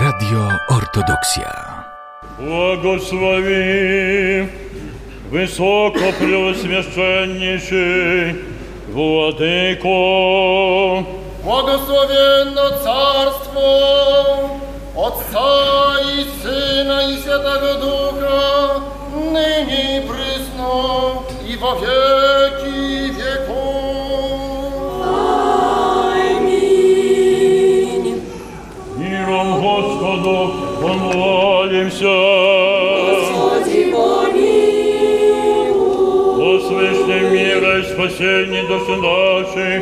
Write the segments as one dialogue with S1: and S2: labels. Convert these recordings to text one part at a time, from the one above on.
S1: Radio Ortodoksja.
S2: Błogosławi wysoko preoswieszczenniejszy Władyko.
S3: Błogosławienno Carstwo Otca i Syna i Świętego Ducha, nyní i prysno i во wieki
S2: помолимся.
S4: Господи, помилуй.
S2: Свыше мира и спасении души нашей,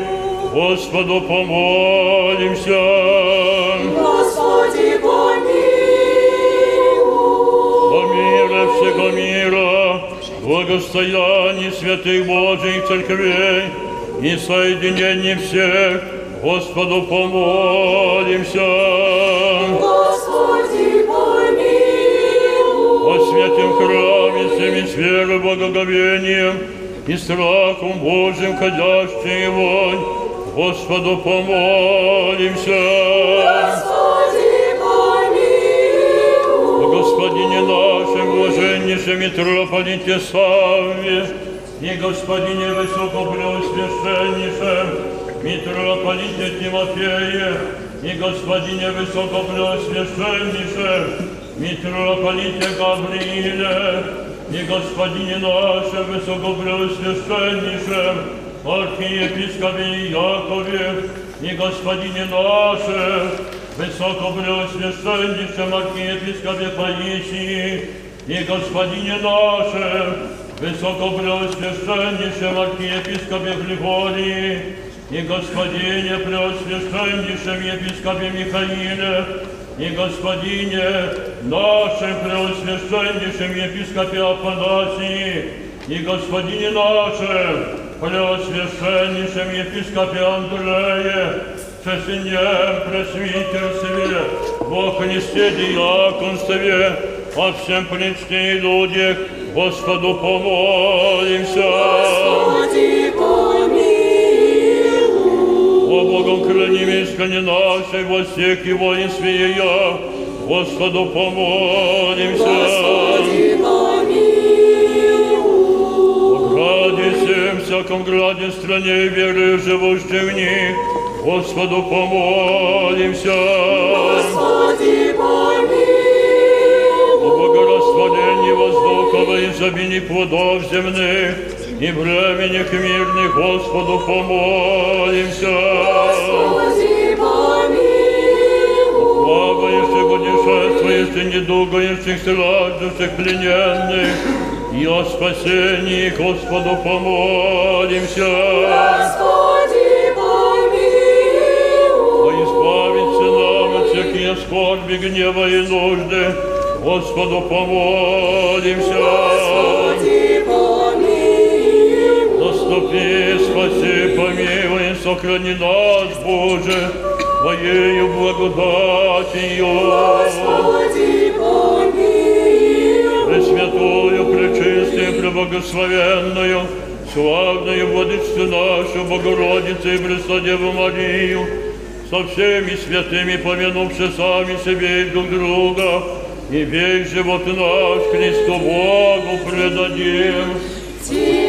S2: Господу помолимся.
S4: Господи, помилуй.
S2: О мира всего мира, благостоянии святых Божьих церквей и соединении всех, Господу помолимся.
S4: Господи,
S2: святем храме всеми с верой, благоговением и страхом Божьим ходящий его, Господу помолимся.
S4: Господи, помилуй.
S2: О Господине нашем, блаженнейшем митрополите Савве, и Господине Высокопреосвященнейшем, митрополите Тимофее, и Господине Высокопреосвященнейшем, Mitropolicie Gabriile i Gospodinie nasze Wysokopróswieszczennisze, Archiepiskopie Jakowie i Gospodinie nasze Wysokopróswieszczennisze, Archiepiskopie Paisi i Gospodinie nasze Wysokopróswieszczennisze, Archiepiskopie Gliforii i Gospodinie Preoswieszczennisze, Episkopie Michaile, и Господине нашем Преосвященнейшем епископе Афанасии, и Господине нашем Преосвященнейшем епископе Андрее, Чесеньем пресвитерстве, во Христе диаконстве, о всем причте и людях, Господу помолимся.
S4: Господи, помилуй.
S2: О Богом храни искренне нашей во всех и воинстве ее, Господу помолимся.
S4: Господи, помилуй.
S2: Граде всем, всяком граде, стране и веры, живущих в них, Господу помолимся.
S4: Господи, помилуй.
S2: О богорастворении воздуха во изобилии плодов земных и временных мирных, Господу помолимся.
S4: Господи, помилуй.
S2: Плавающих, путешествующих, недугающих, страждущих, плененных, и о спасении Господу помолимся.
S4: Господи, помилуй.
S2: О избавиться нам от всякие скорби, гнева и нужды, Господу помолимся.
S4: Господи,
S2: Наступи, спаси, помилуй, сохрани нас, Боже, Твоею благодатью.
S4: Господи, помилуй.
S2: Пресвятую, пречистую, преблагословенную, славную Владычцу нашу, Богородицу и Преснодеву Марию, со всеми святыми, помянувши сами себе и друг друга, и весь живот наш Христу Богу предадим.
S4: Тебе,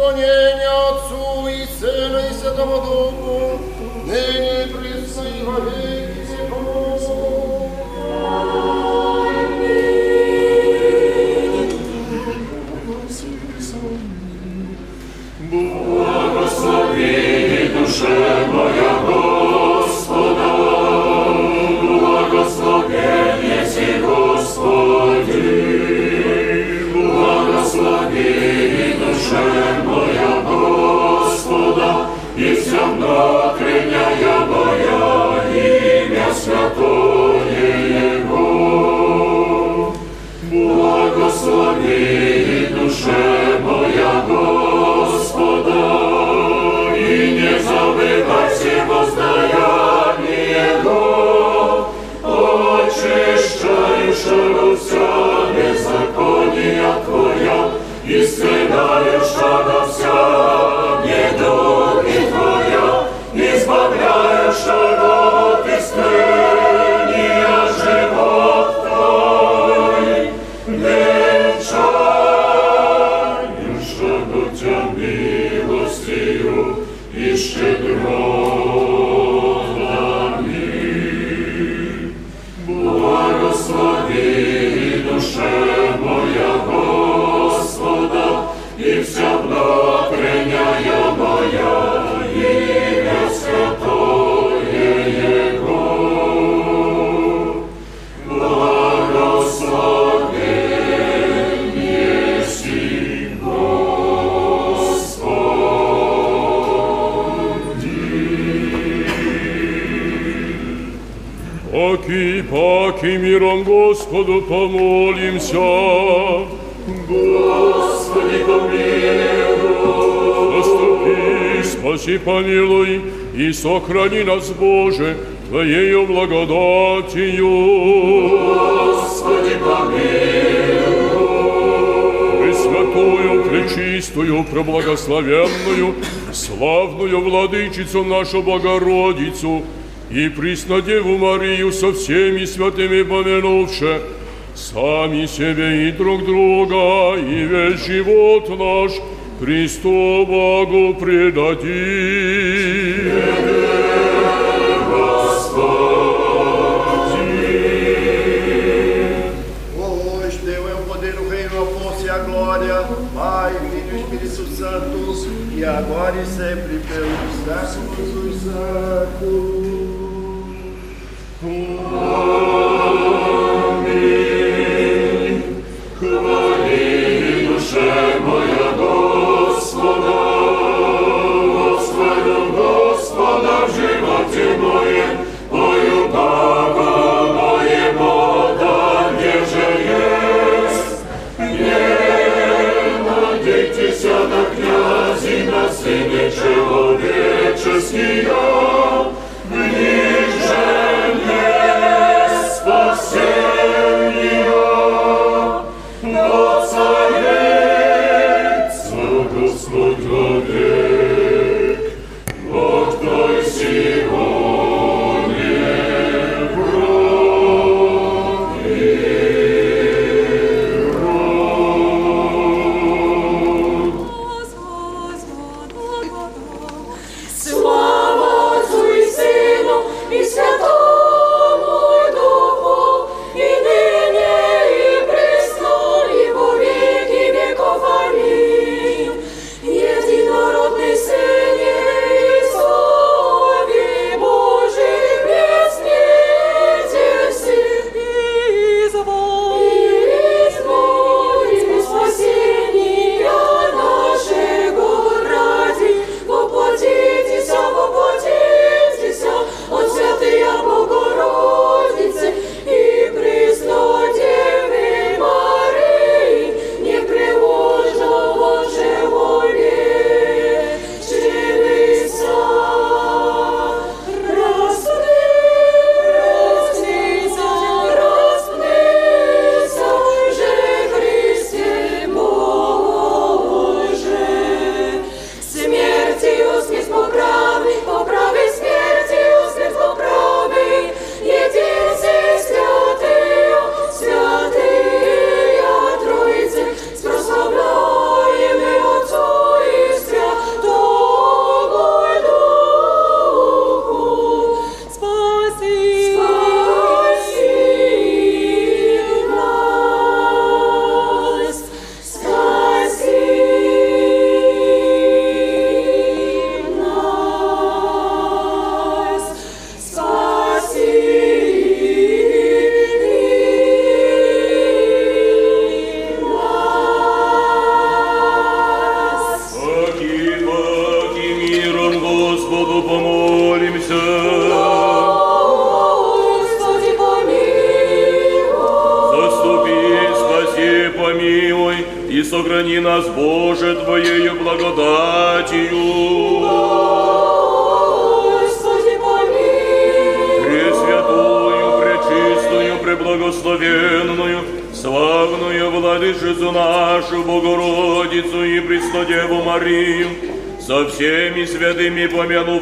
S3: поклонение Отцу и Сыну и Святому Духу, ныне и присно и во веки веков.
S4: Забывайте воздаяние исцеляешь ото
S5: вся недуга. миром Господу помолимся.
S6: Господи, помилуй.
S5: Наступи, спаси, помилуй и сохрани нас, Боже, Твоею благодатью.
S6: Господи, помилуй.
S5: Пресвятую, пречистую, проблагословенную, славную владычицу нашу Богородицу, и Преснодеву Марию со всеми святыми помянувши, сами себе и друг друга, и весь живот наш Христу Богу предадим.
S4: Pai, Filho e Espírito Santo, e agora e sempre pelos séculos dos séculos.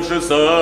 S7: Jesus.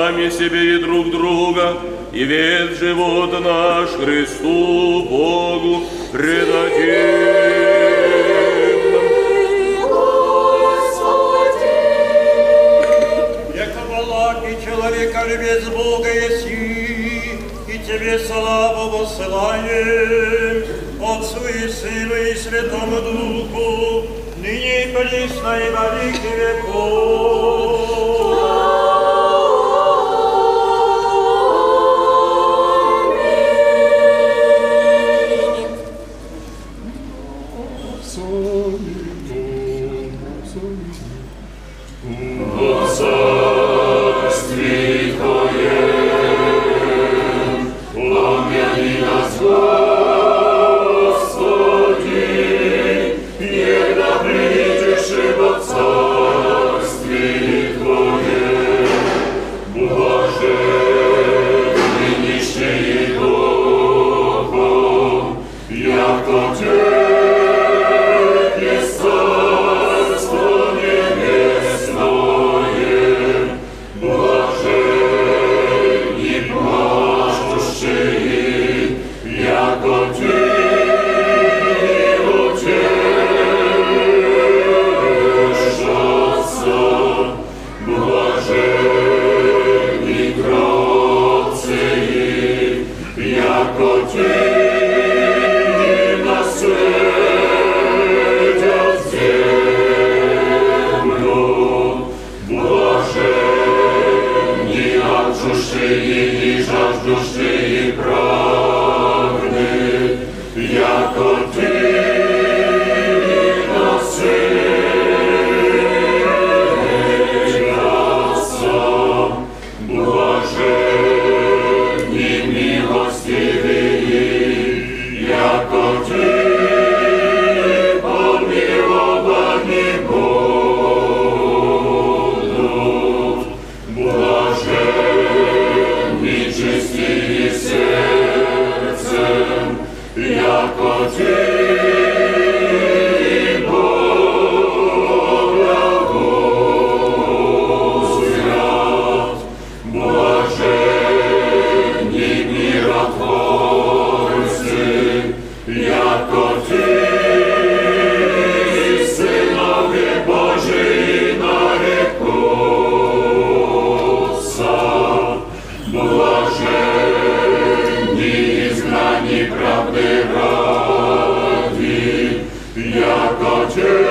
S7: Georgia.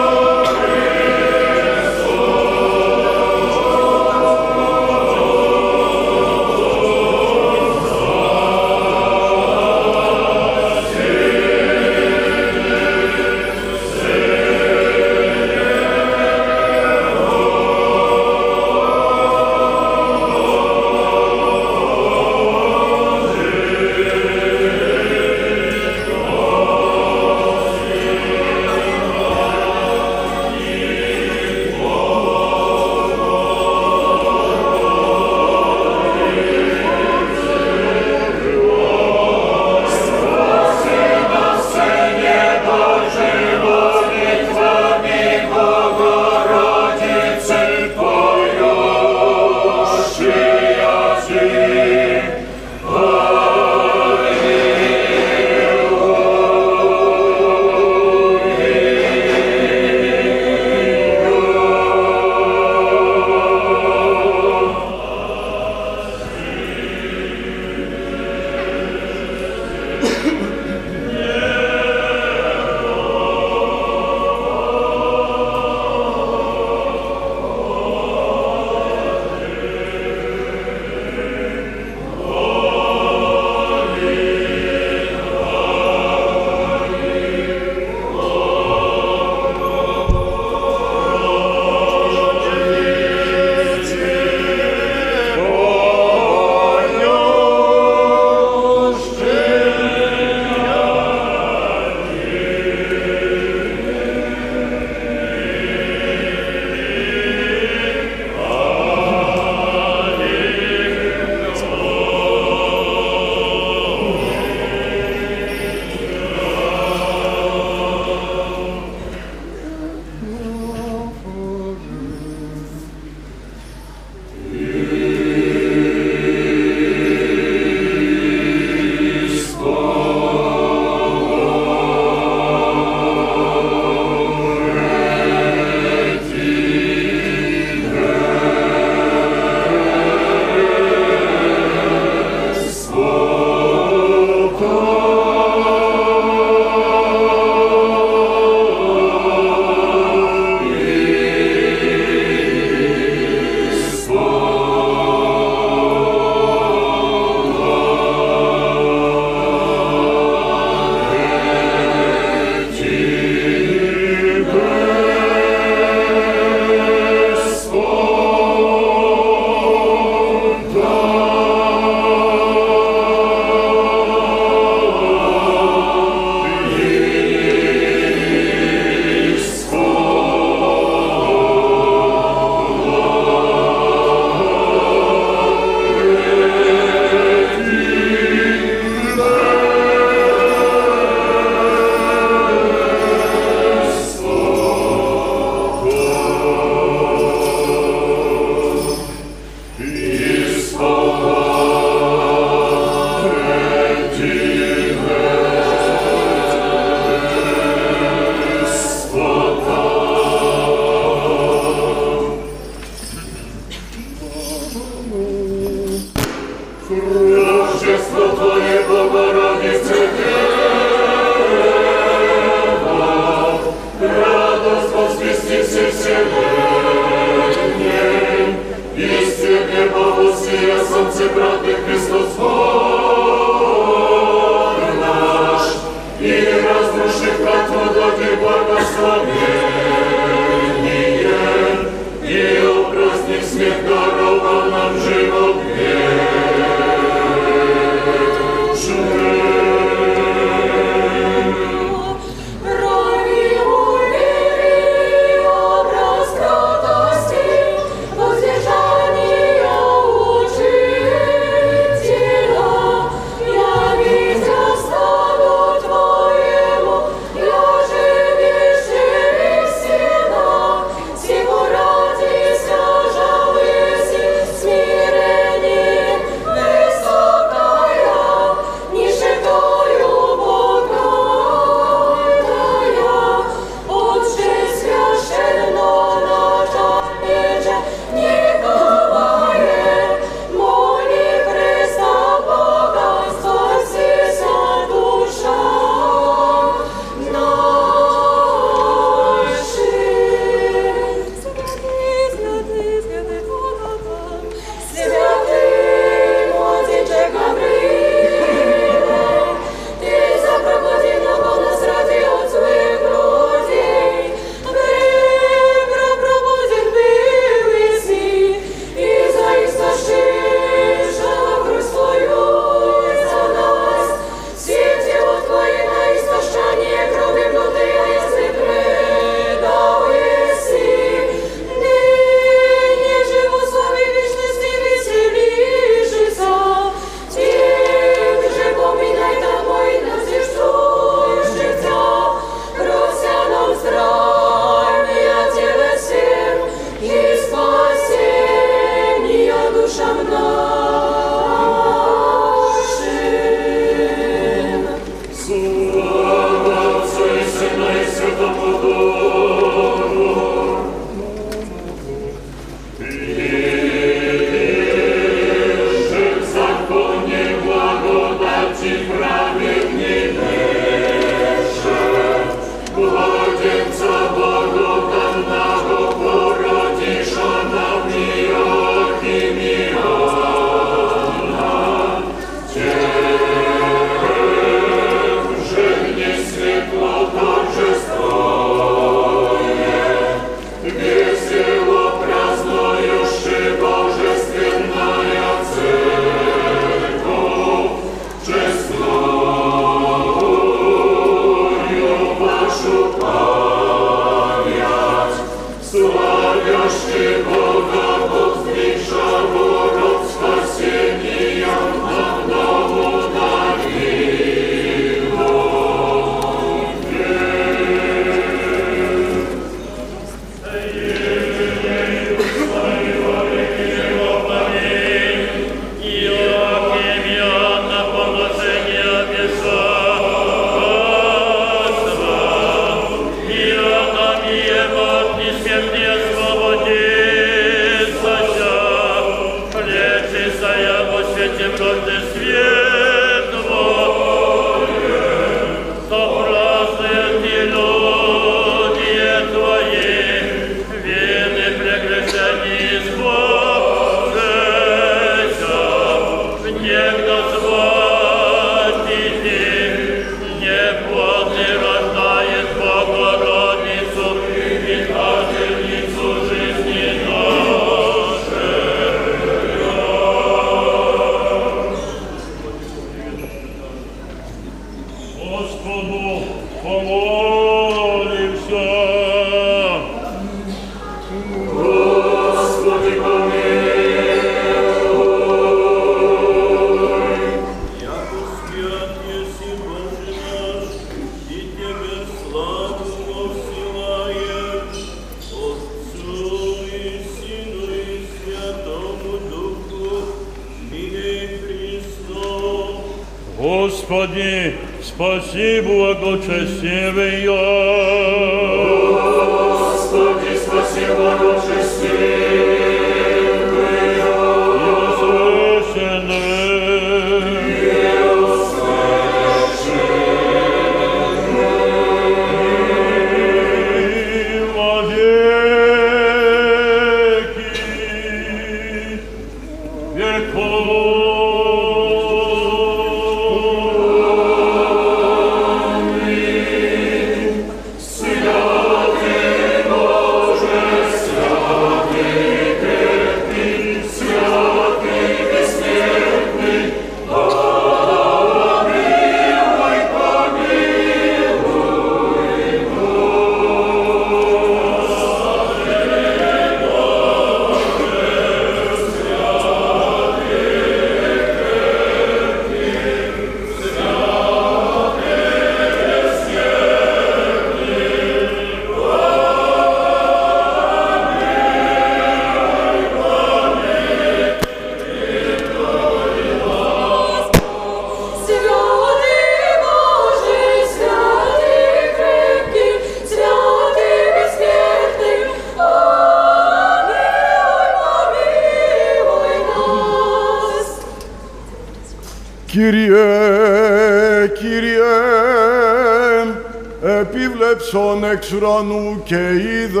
S7: Εξ ουρανού και είδε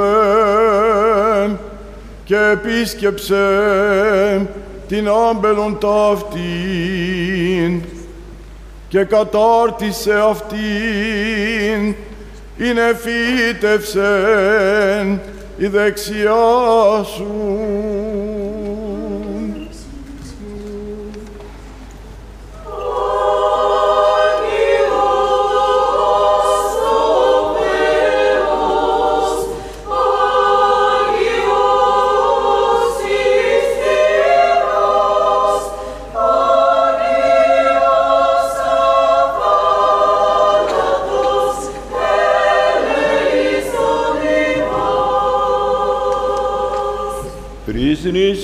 S7: και επίσκεψε την άμπελον ταύτην και κατάρτισε αυτήν είναι φύτευσεν η δεξιά σου.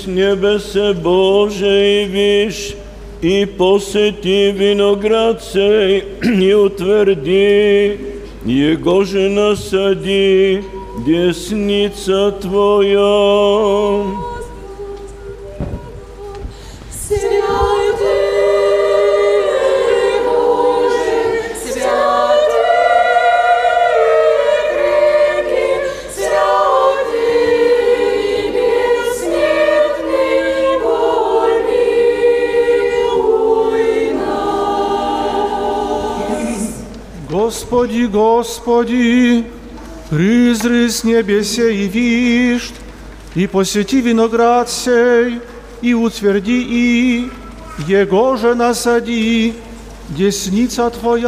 S8: Признись небесе Боже и вишь, и посети виноград сей, и утверди, его же насади, десница Твоя.
S4: Господи, Господи, призри с небесе и вишь, и посети виноград сей, и утверди и, его же насади, десница Твоя.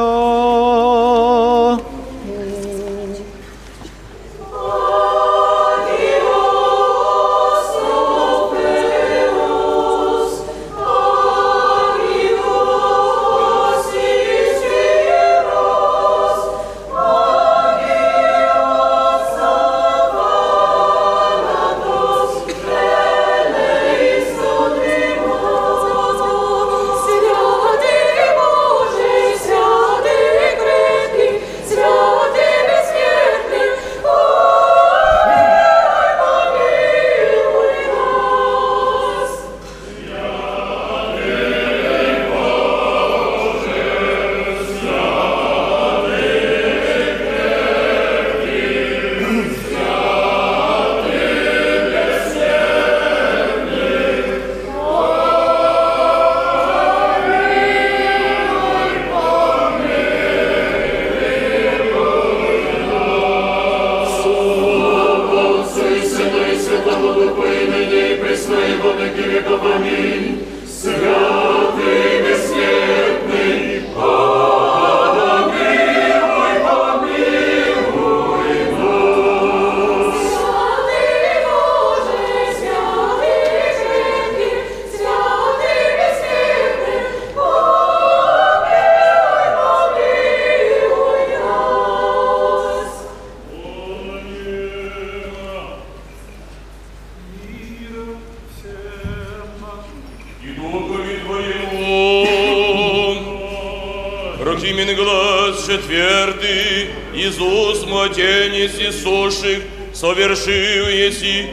S8: Совершил еси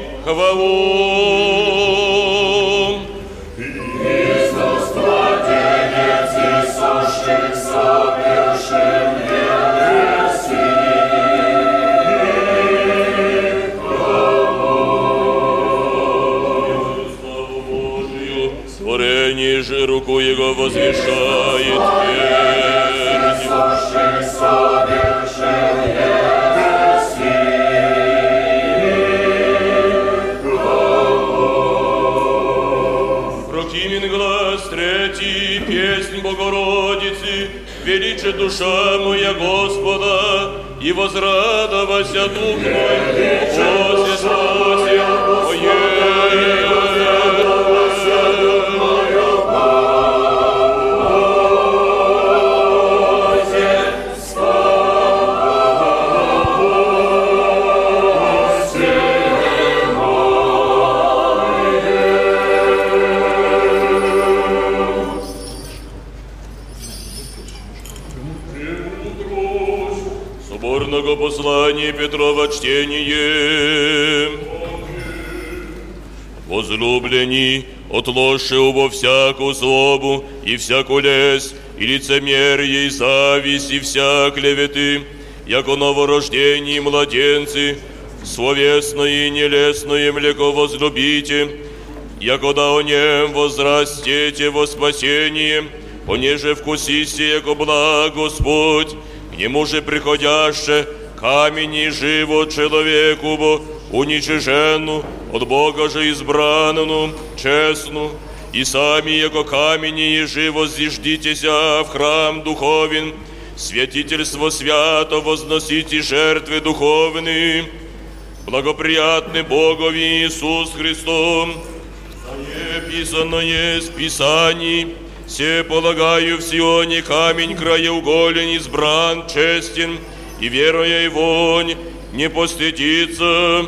S8: всяку лесть, и лицемерие, и зависть, и вся клеветы, яко новорождении младенцы, словесное и нелестное млеко возлюбите, якода о нем возрастете во спасение, понеже вкусите, яко благ Господь, к нему же приходяще камень и живот человеку, бо уничиженну, от Бога же избранну, честну, и сами, яко камени живо зиждитеся в храм духовен, святительство свято возносите жертвы духовные, благоприятны Богови Иисус Христом, Написано есть в Писании, все полагаю в Сионе камень краеуголен, избран, честен, и веруя его не постыдится.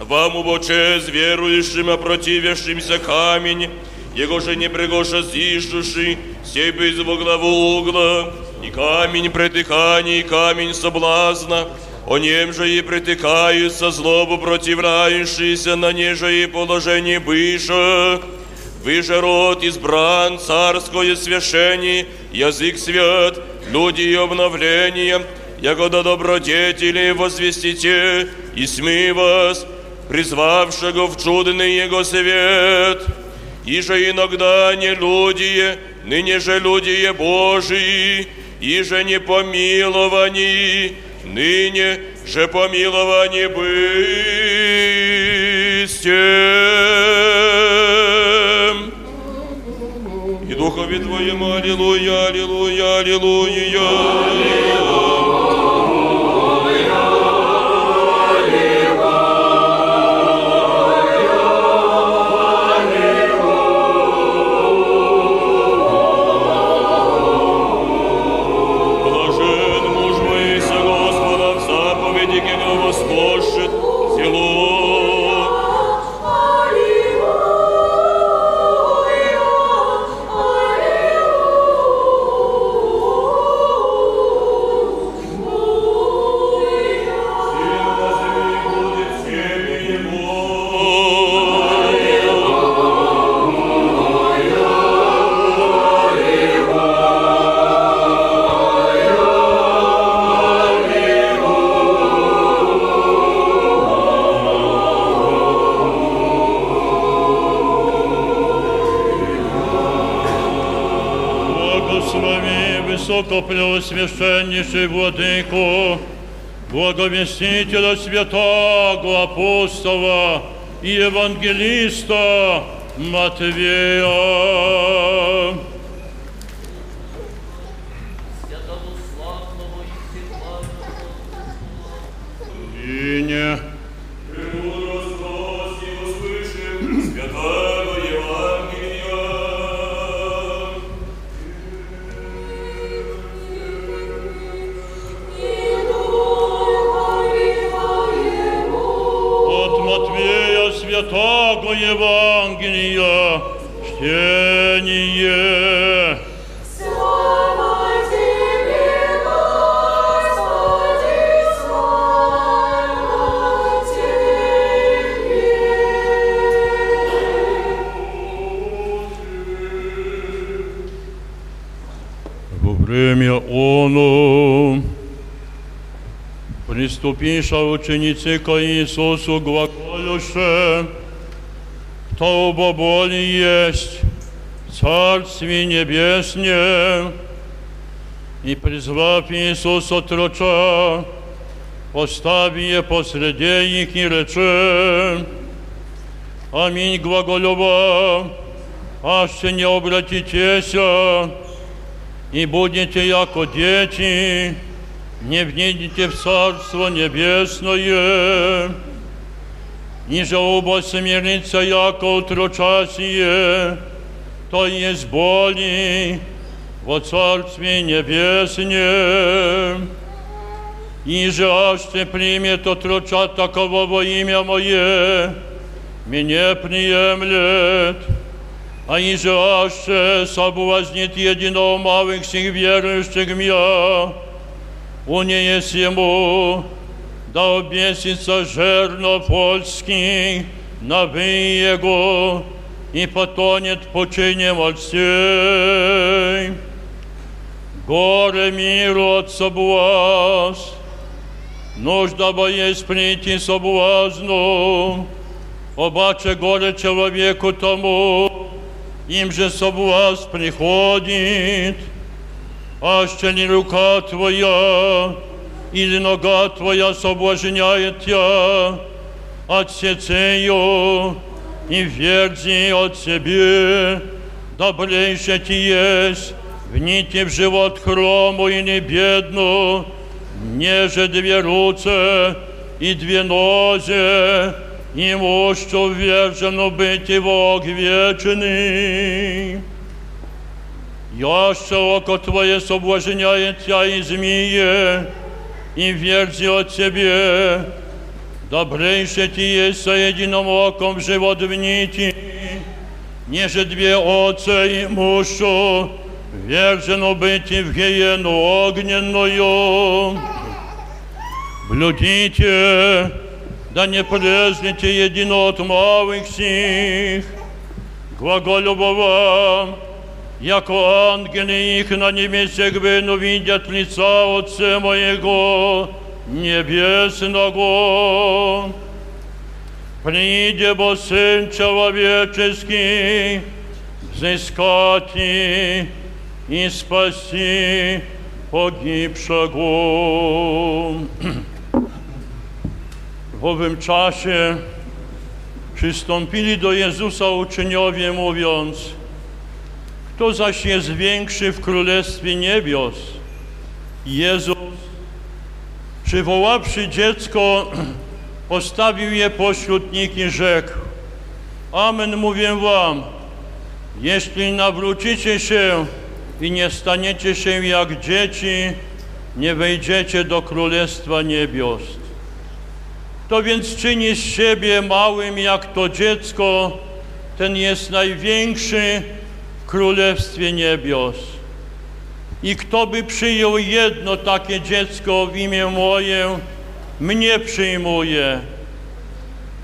S8: Вам убо честь верующим, опротивившимся камень, его же не пригоша зиждущий, сей бы из главу угла, и камень притыкания, и камень соблазна, о нем же и притыкаются злобу противляющиеся на неже и положение быша. Вы же род избран, царское священие, язык свят, люди и обновление, ягода добродетели возвестите, и сми вас, призвавшего в чудный его свет. И же иногда не люди, ныне же люди Божии, и же не помиловании, ныне же помилование быстем. И Духове Твоему, аллилуйя, аллилуйя, аллилуйя. Блажен
S2: высокопреосвященнейший Владыку, благовестителя святого апостола и евангелиста Матвея. приступиша ученицы к Иисусу глаголюше, кто убоболи есть в Царстве Небесне, и призвав Иисус отроча, поставие посреди их и рече, Аминь глаголюва, аще не обратитеся, и будете яко дети, не внидите в Царство Небесное, ниже оба смирится яко утрочасие, то есть боли во Царстве Небесне. Иже аще примет отроча таково во имя Мое, меня приемлет, а иже аще соблазнит единого малых всех верующих мя, у не есть ему, да обесится жерно польский, навый его, и потонет починем от всей. Горе миру от соблаз, нужда боясь прийти соблазну, обаче горе человеку тому, им же соблазн приходит, аще не рука твоя, или нога твоя соблазняет тебя, отсецею и верзи от себе, добрейше ти есть, вните в живот хрому и не бедну, неже две руце и две нозе, и мощу ввержено быть его вечный. Яще око Твое соблазняет Тя и змеи, и верзи от Тебе, добрейше Ти есть со единым оком в живот внити, неже две отца и мушу, вержено быть и в гиену огненную. Блюдите, да не презните едино от малых сих, глаголю вам, яко ангели их на небесе гвену видят лица Отца моего небесного. Приде бо Сын человеческий, взыскать и спаси pogibszego. W owym czasie przystąpili do Jezusa uczniowie, mówiąc, kto zaś jest większy w Królestwie Niebios? Jezus, przywoławszy dziecko, postawił je pośród nich i rzekł, Amen mówię wam, jeśli nawrócicie się i nie staniecie się jak dzieci, nie wejdziecie do Królestwa Niebios. Kto więc czyni z siebie małym jak to dziecko, ten jest największy Królestwie Niebios. I kto by przyjął jedno takie dziecko w imię moje, mnie przyjmuje.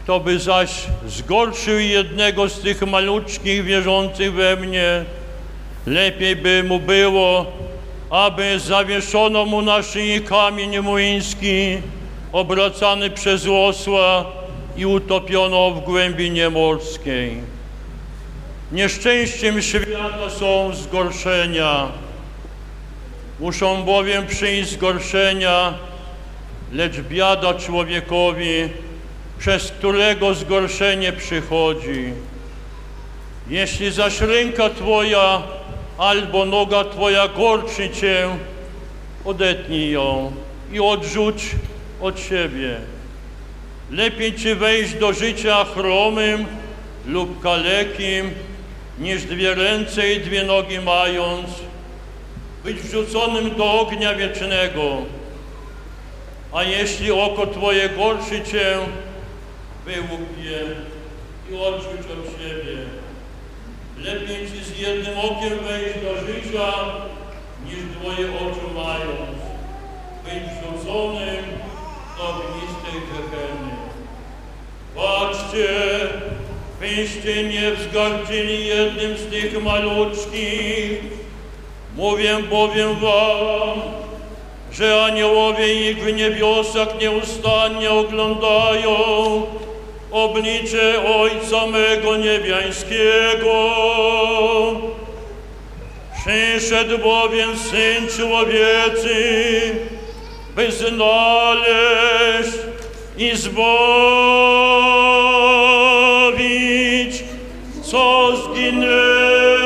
S2: Kto by zaś zgorszył jednego z tych maluczkich wierzących we mnie, lepiej by mu było, aby zawieszono mu na szyi kamień młyński, obracany przez osła i utopiono w głębinie morskiej. Nieszczęściem świata są zgorszenia. Muszą bowiem przyjść zgorszenia, lecz biada człowiekowi, przez którego zgorszenie przychodzi. Jeśli zaś ręka Twoja albo noga Twoja gorczy Cię, odetnij ją i odrzuć od siebie. Lepiej Ci wejść do życia chromym lub kalekim, niż dwie ręce i dwie nogi mając, być wrzuconym do ognia wiecznego. A jeśli oko Twoje gorszy Cię, wyłup je i odrzuć od siebie. Lepiej Ci z jednym okiem wejść do życia, niż dwoje oczu mając, być wrzuconym do ognistej geheny. Patrzcie, byście nie wzgardzili jednym z tych maluczkich. Mówię bowiem wam, że aniołowie ich w niebiosach nieustannie oglądają oblicze Ojca mego niebiańskiego. Przyszedł bowiem Syn Człowiecy, by znaleźć i zbawić, co zginęło.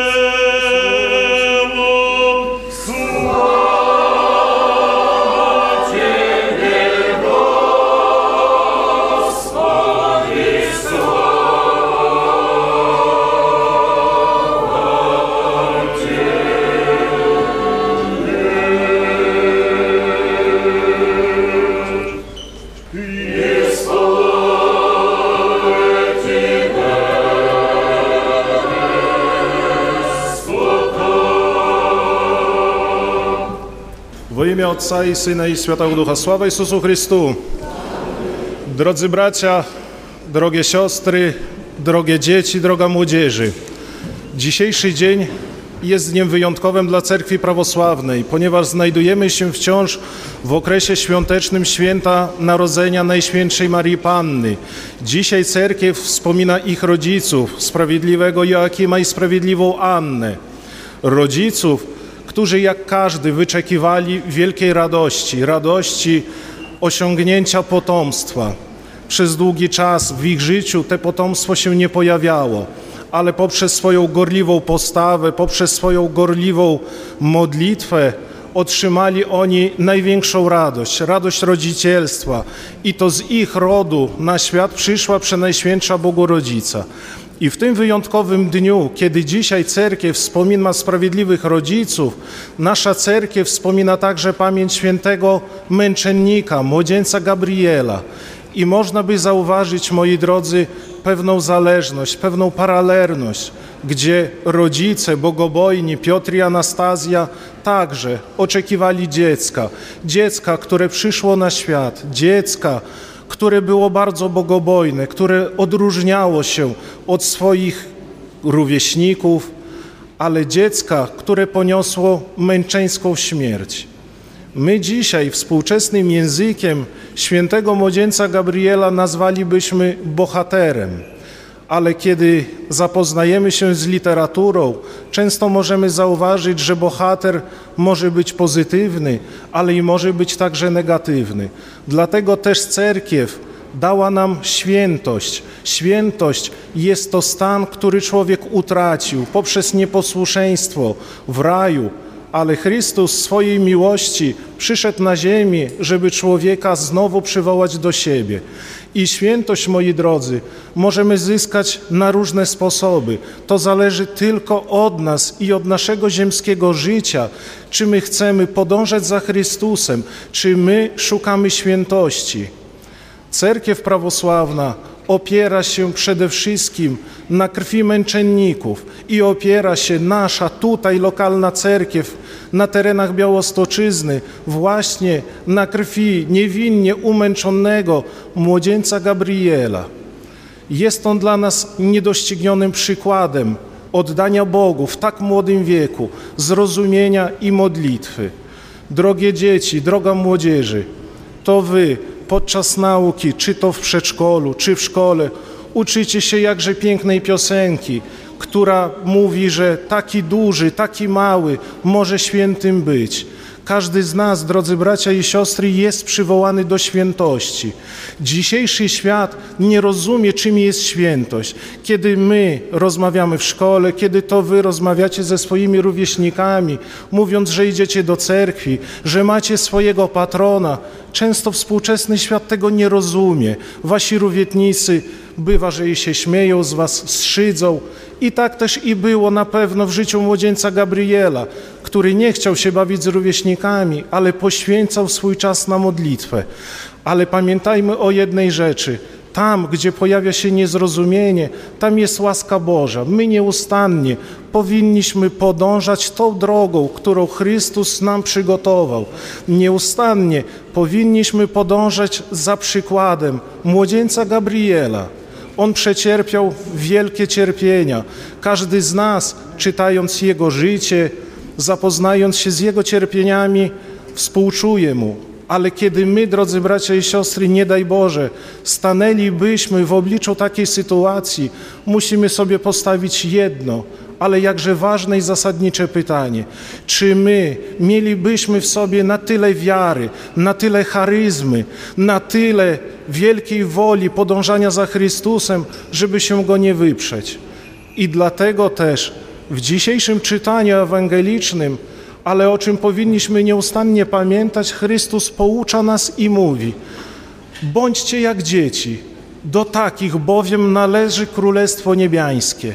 S9: W imię Ojca i Syna i Świętego Ducha. Sława Jezusu Chrystu. Drodzy bracia, drogie siostry, drogie dzieci, droga młodzieży. Dzisiejszy dzień jest dniem wyjątkowym dla Cerkwi Prawosławnej, ponieważ znajdujemy się wciąż w okresie świątecznym święta Narodzenia Najświętszej Marii Panny. Dzisiaj Cerkiew wspomina ich rodziców, sprawiedliwego Joakima i sprawiedliwą Annę. Rodziców, którzy jak każdy wyczekiwali wielkiej radości, radości osiągnięcia potomstwa. Przez długi czas w ich życiu te potomstwo się nie pojawiało, ale poprzez swoją gorliwą postawę, poprzez swoją gorliwą modlitwę otrzymali oni największą radość, radość rodzicielstwa i to z ich rodu na świat przyszła Przenajświętsza Bogorodzica. I w tym wyjątkowym dniu, kiedy dzisiaj cerkiew wspomina sprawiedliwych rodziców, nasza cerkiew wspomina także pamięć świętego męczennika, młodzieńca Gabriela. I można by zauważyć, moi drodzy, pewną zależność, pewną paralelność, gdzie rodzice bogobojni Piotr i Anastazja także oczekiwali dziecka, dziecka, które przyszło na świat, dziecka, które było bardzo bogobojne, które odróżniało się od swoich rówieśników, ale dziecka, które poniosło męczeńską śmierć. My dzisiaj współczesnym językiem świętego młodzieńca Gabriela nazwalibyśmy bohaterem, ale kiedy zapoznajemy się z literaturą, często możemy zauważyć, że bohater może być pozytywny, ale i może być także negatywny. Dlatego też cerkiew dała nam świętość. Świętość jest to stan, który człowiek utracił poprzez nieposłuszeństwo w raju, ale Chrystus swojej miłości przyszedł na ziemię, żeby człowieka znowu przywołać do siebie. I świętość, moi drodzy, możemy zyskać na różne sposoby. To zależy tylko od nas i od naszego ziemskiego życia, czy my chcemy podążać za Chrystusem, czy my szukamy świętości. Cerkiew prawosławna opiera się przede wszystkim na krwi męczenników i opiera się nasza tutaj lokalna cerkiew na terenach Białostoczyzny właśnie na krwi niewinnie umęczonego młodzieńca Gabriela. Jest on dla nas niedoścignionym przykładem oddania Bogu w tak młodym wieku, zrozumienia i modlitwy. Drogie dzieci, droga młodzieży, to wy podczas nauki, czy to w przedszkolu, czy w szkole, uczycie się jakże pięknej piosenki, która mówi, że taki duży, taki mały może świętym być. Każdy z nas, drodzy bracia i siostry, jest przywołany do świętości. Dzisiejszy świat nie rozumie, czym jest świętość. Kiedy my rozmawiamy w szkole, kiedy to wy rozmawiacie ze swoimi rówieśnikami, mówiąc, że idziecie do cerkwi, że macie swojego patrona, często współczesny świat tego nie rozumie. Wasi rówietnicy bywa, że i się śmieją z was, strzydzą. I tak też i było na pewno w życiu młodzieńca Gabriela, który nie chciał się bawić z rówieśnikami, ale poświęcał swój czas na modlitwę. Ale pamiętajmy o jednej rzeczy. Tam, gdzie pojawia się niezrozumienie, tam jest łaska Boża. My nieustannie powinniśmy podążać tą drogą, którą Chrystus nam przygotował. Nieustannie powinniśmy podążać za przykładem młodzieńca Gabriela. On przecierpiał wielkie cierpienia. Każdy z nas, czytając Jego życie, zapoznając się z Jego cierpieniami, współczuje Mu. Ale kiedy my, drodzy bracia i siostry, nie daj Boże, stanęlibyśmy w obliczu takiej sytuacji, musimy sobie postawić jedno, ale jakże ważne i zasadnicze pytanie. Czy my mielibyśmy w sobie na tyle wiary, na tyle charyzmy, na tyle wielkiej woli podążania za Chrystusem, żeby się Go nie wyprzeć? I dlatego też w dzisiejszym czytaniu ewangelicznym ale o czym powinniśmy nieustannie pamiętać, Chrystus poucza nas i mówi: Bądźcie jak dzieci, do takich bowiem należy Królestwo Niebiańskie.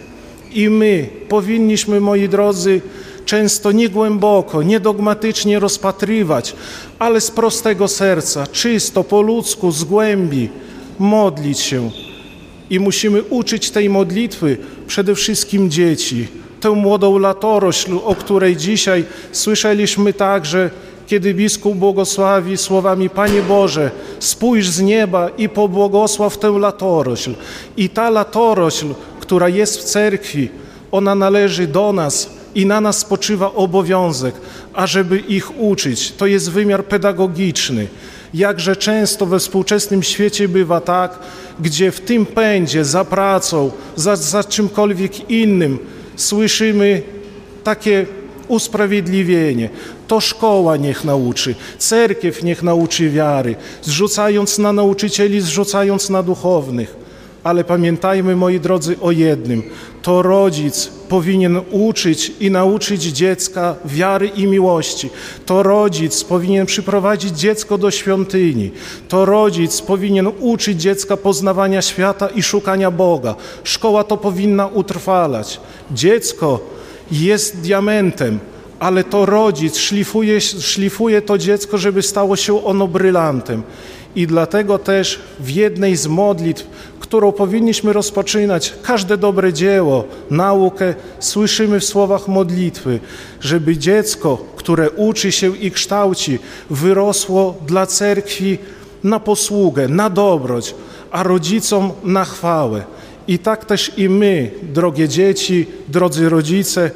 S9: I my powinniśmy, moi drodzy, często niegłęboko, niedogmatycznie rozpatrywać, ale z prostego serca, czysto, po ludzku, z głębi, modlić się. I musimy uczyć tej modlitwy przede wszystkim dzieci, tę młodą latorośl, o której dzisiaj słyszeliśmy także kiedy biskup błogosławi słowami Panie Boże, spójrz z nieba i pobłogosław tę latorośl. I ta latorośl, która jest w cerkwi, ona należy do nas i na nas spoczywa obowiązek, ażeby ich uczyć. To jest wymiar pedagogiczny. Jakże często we współczesnym świecie bywa tak, gdzie w tym pędzie za pracą, za, za czymkolwiek innym słyszymy takie usprawiedliwienie. To szkoła niech nauczy, cerkiew niech nauczy wiary, zrzucając na nauczycieli, zrzucając na duchownych. Ale pamiętajmy, moi drodzy, o jednym. To rodzic powinien uczyć i nauczyć dziecka wiary i miłości. To rodzic powinien przyprowadzić dziecko do świątyni. To rodzic powinien uczyć dziecka poznawania świata i szukania Boga. Szkoła to powinna utrwalać. Dziecko jest diamentem, ale to rodzic szlifuje, szlifuje to dziecko, żeby stało się ono brylantem. I dlatego też w jednej z modlitw, którą powinniśmy rozpoczynać, każde dobre dzieło, naukę, słyszymy w słowach modlitwy, żeby dziecko, które uczy się i kształci, wyrosło dla cerkwi na posługę, na dobroć, a rodzicom na chwałę. I tak też i my, drogie dzieci, drodzy rodzice,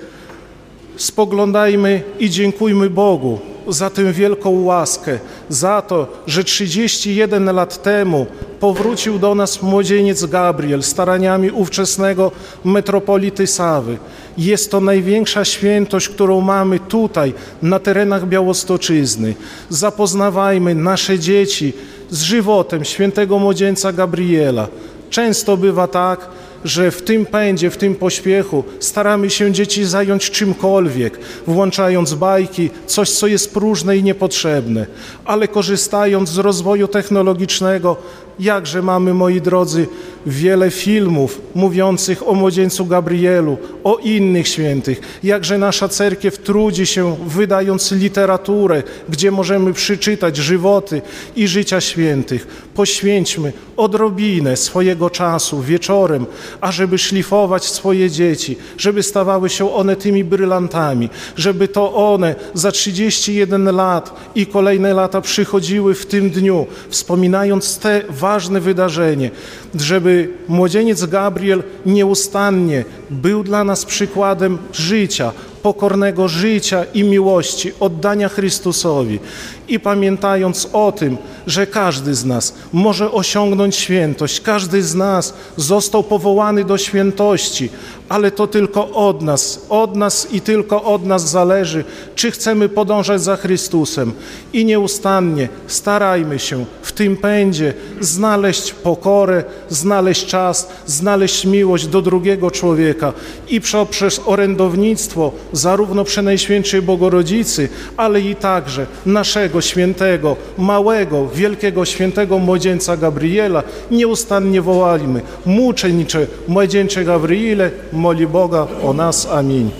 S9: spoglądajmy i dziękujmy Bogu za tę wielką łaskę, za to, że 31 lat temu powrócił do nas młodzieniec Gabriel staraniami ówczesnego metropolity Sawy. Jest to największa świętość, którą mamy tutaj, na terenach Białostoczyzny. Zapoznawajmy nasze dzieci z żywotem świętego młodzieńca Gabriela. Często bywa tak, że w tym pędzie, w tym pośpiechu staramy się dzieci zająć czymkolwiek, włączając bajki, coś, co jest próżne i niepotrzebne, ale korzystając z rozwoju technologicznego, jakże mamy, moi drodzy, wiele filmów mówiących o młodzieńcu Gabrielu, o innych świętych, jakże nasza cerkiew trudzi się, wydając literaturę, gdzie możemy przeczytać żywoty i życia świętych. Poświęćmy odrobinę swojego czasu wieczorem, ażeby szlifować swoje dzieci, żeby stawały się one tymi brylantami, żeby to one za 31 lat i kolejne lata przychodziły w tym dniu, wspominając te ważne wydarzenie, żeby młodzieniec Gabriel nieustannie był dla nas przykładem życia, pokornego życia i miłości, oddania Chrystusowi. I pamiętając o tym, że każdy z nas może osiągnąć świętość, każdy z nas został powołany do świętości, ale to tylko od nas, od nas i tylko od nas zależy, czy chcemy podążać za Chrystusem. I nieustannie starajmy się w tym pędzie znaleźć pokorę, znaleźć czas, znaleźć miłość do drugiego człowieka i poprzez orędownictwo zarówno przy Najświętszej Bogorodzicy, ale i także naszego świętego, małego, wielkiego świętego młodzieńca Gabriela nieustannie wołajmy. Muczenicze, młodzieńcze Gabriele, moli Boga o nas. Amin.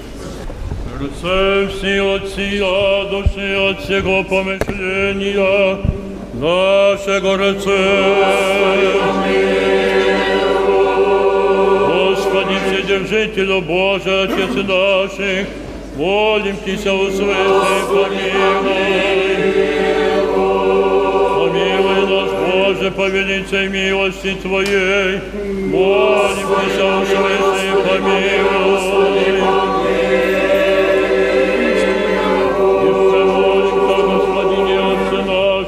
S2: Serce всі отці, радості от всього помишлення нашого Господи, Вседержителю Божий, Отец наших, молим Тися, услыши, помилуй. Помилуй нас, Боже, по величей милости Твоей, молим Тися, услыши, помилуй.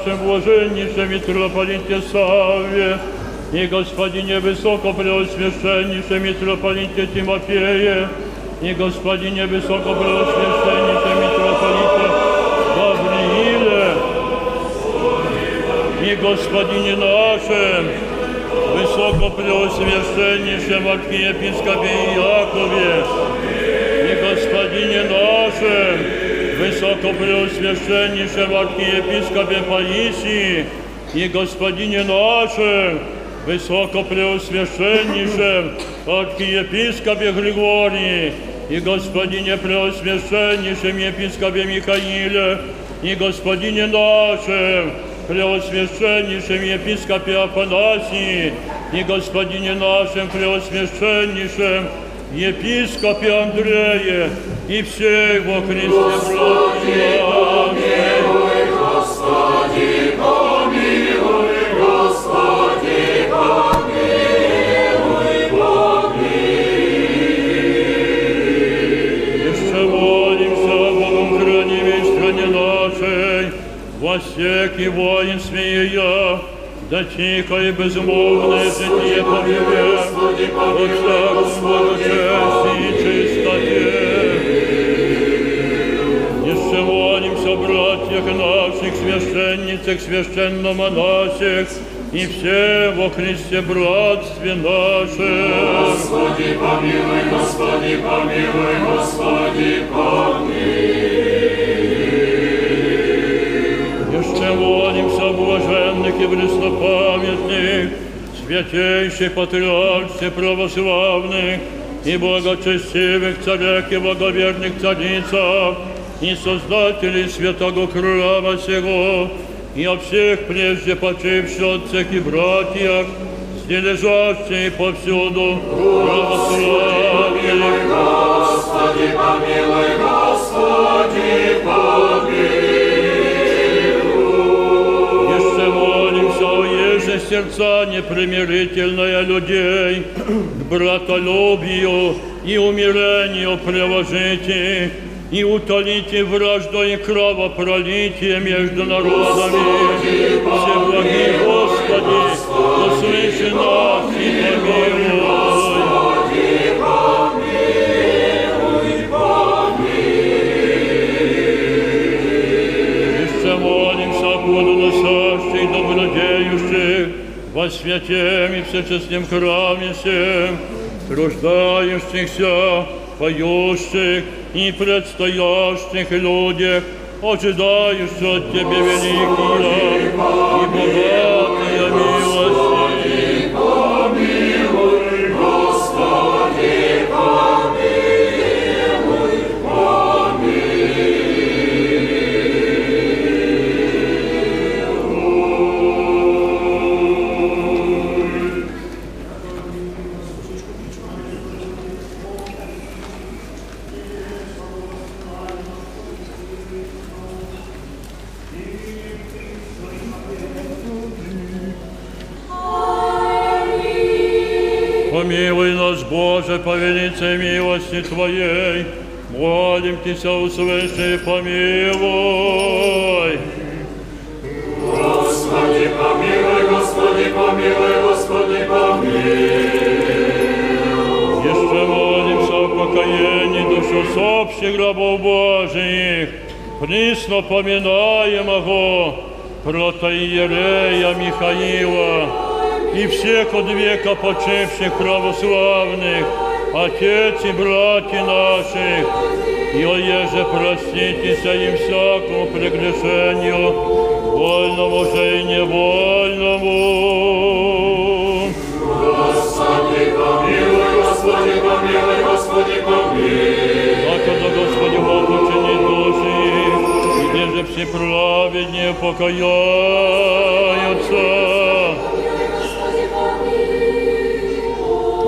S2: нашем блаженнейшем митрополите Савве i Gospodinie wysoko preośmieszczenisze mitropolicie Timofieje. I Gospodinie wysoko preośmieszczenisze mitropolicie Gawriile i Gospodinie naszym wysoko preośmieszczenisze Archiepiskopie Jakowie i Gospodinie naszym wysoko preośmieszczenisze Archiepiskopie Paisi i Gospodinie naszym нашем, Высокопреосвященнейшем архиепископе Григории и Господине Преосвященнейшем епископе Михаиле и Господине нашем, Преосвященнейшем епископе Афанасии и Господине нашем Преосвященнейшем епископе Андрея и всех во Христе Братья. я, да тихо и безмолвное житие помилуй, от всяком благочестии и чистоте. Еще молимся, братьях наших, священницах, священномонасях, и все во Христе братстве наше.
S5: Господи, помилуй, Господи, помилуй, Господи,
S2: Еще молимся блаженных и преснопамятных, святейших патриархе православных и благочестивых царях и благоверных царицах, и создателей святого храма сего, и о всех прежде почивших отцах и братьях, все лежащие повсюду православные.
S5: Господи, помилуй, Господи,
S2: Еще сердца непримирительное людей к братолюбию и умирению приложите, и утолите вражду и кровопролитие между народами. Всеблагий Господи, услыши нас и помилуй. во святем и всечестном храме всем, труждающихся, поющих и предстоящих людях, ожидающих от Тебе великие и богатые Милости Твоей, молим Тебя, услыши и помилуй.
S5: Господи, помилуй, Господи, помилуй, Господи, помилуй.
S2: Еще молимся о покаянии душ усопших рабов Божиих, присно поминаемого протоиерея Михаила и всех от века почивших православных, отец и братья наших, и оеже проститеся им всякому прегрешению, вольному же и невольному.
S5: Господи, помилуй, Господи, помилуй, Господи, помилуй.
S2: Когда Господи Бог учинит души где же все праведнее покаяются.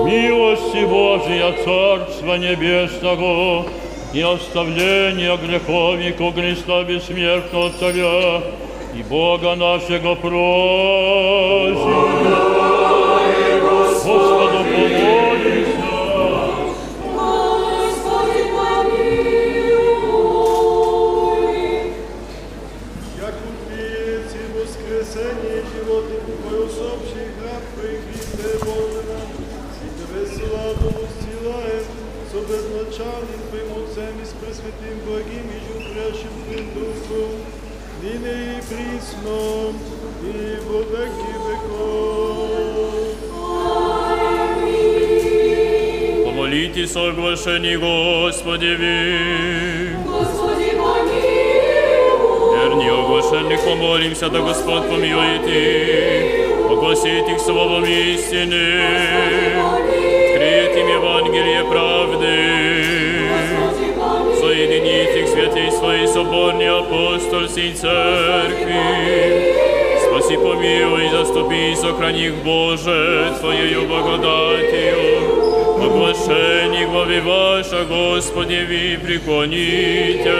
S2: Милости Божия, Царства Небесного, и оставления греховнику Христа Бессмертного Царя, и Бога нашего просим.
S4: Ныне и присно, и во веки веков.
S10: Помолитесь о оглашении Господи ви.
S11: Господи, помилуй.
S10: Верни оглашенных помолимся, да Господь помилует их. Огласит их словом истины. Откроет им Евангелие правды. Соединит их святей своей соборной апостольской церкви. Спаси, помилуй, заступи, сохрани их, Боже, Твоею благодатью. Оглашение главе ваша, Господи, ви преклоните.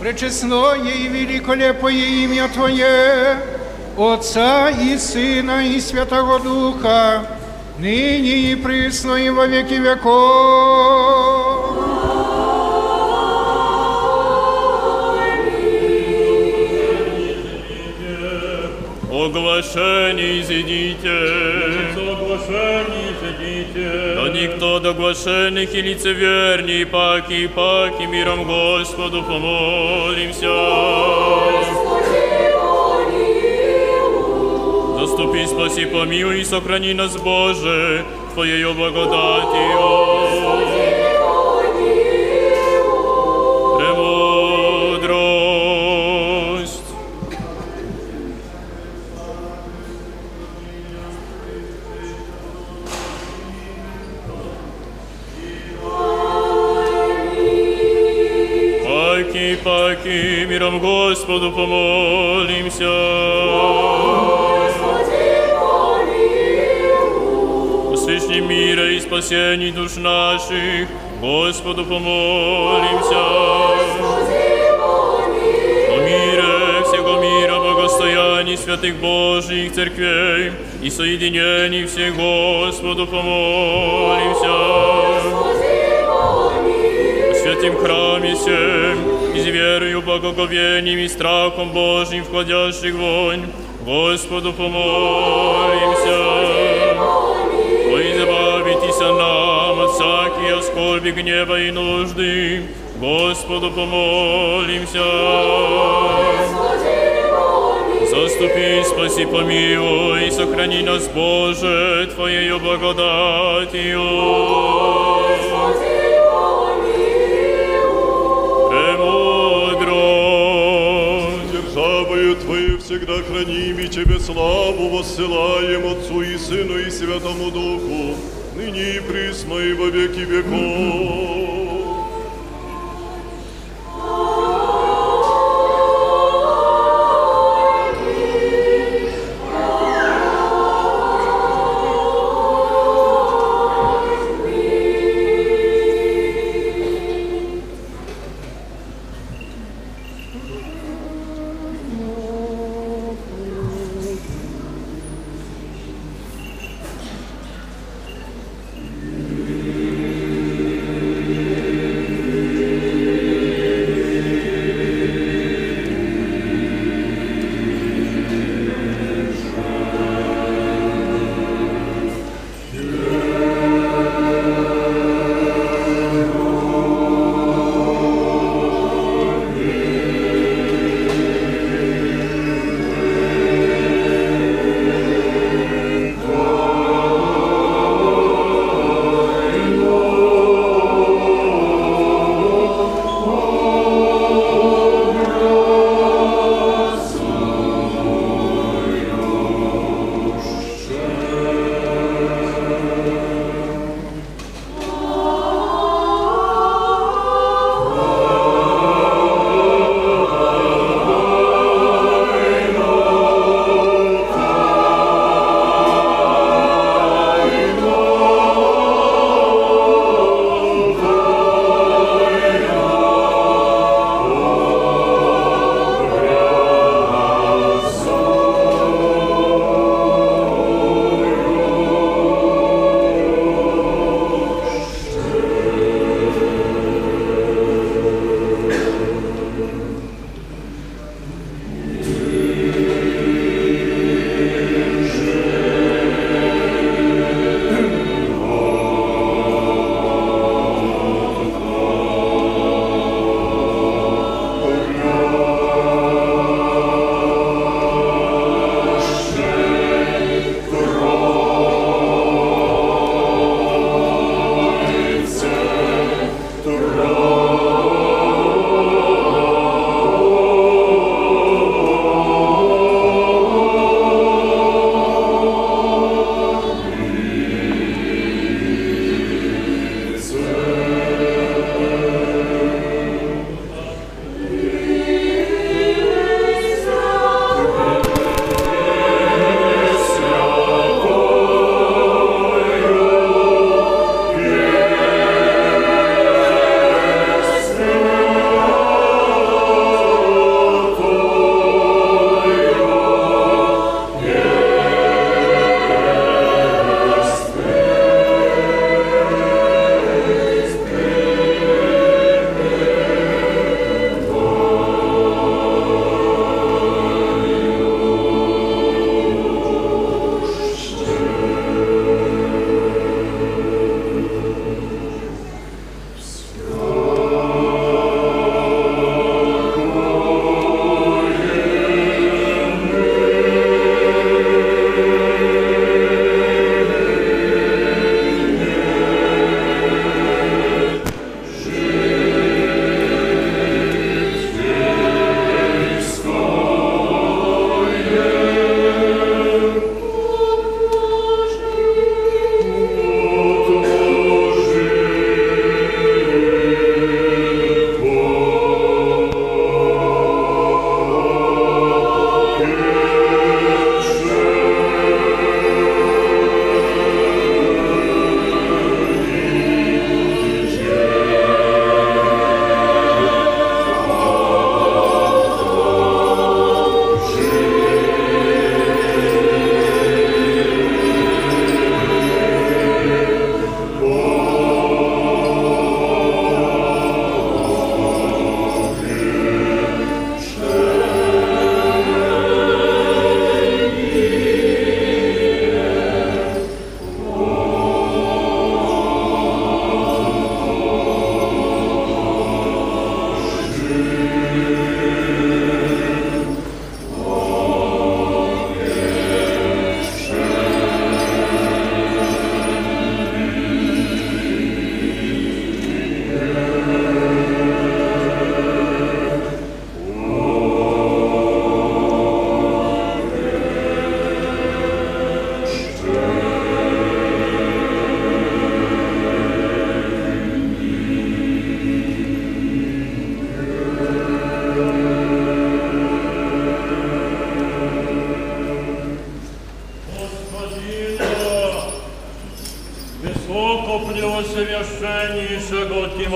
S12: Пречестное и великолепое имя Твое, Отца и Сына и Святого Духа, ныне и присно и во веки веков.
S10: Оглашений сидите,
S2: оглашений сидите,
S10: да никто до глашенных и лицеверней, паки, паки, миром Господу помолимся. Господи. Заступи, спаси, помилуй сохрани нас, Боже, Твоею благодатью. Премудрость. Паки, паки, миром Господу помолимся. мира и спасений душ наших, Господу помолимся. О мире всего мира, благостоянии святых Божьих церквей и соединении всех Господу помолимся. О святем храме сем, и с верою, благоговением и страхом Божьим входящих вонь, Господу помолимся. Избавитесь нам от всякой оскорби, гнева и нужды, Господу помолимся. Заступи, спаси, помилуй, и сохрани нас, Боже, Твоею благодатью.
S4: Державою Твою всегда храним и Тебе славу воссылаем Отцу и Сыну и Святому Духу, ныне и присно и во веки веков.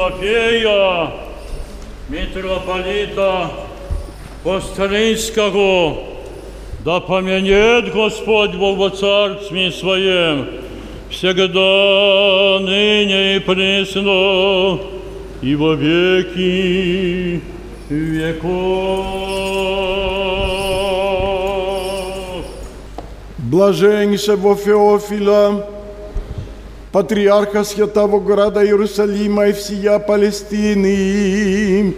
S2: Тимофея, митрополита Пострийского, да поменет Господь Бог во Царстве Своем, всегда, ныне и пресно, и во веки веков.
S7: Блаженнейшего Феофила, патриарха святого города Иерусалима и всея Палестины,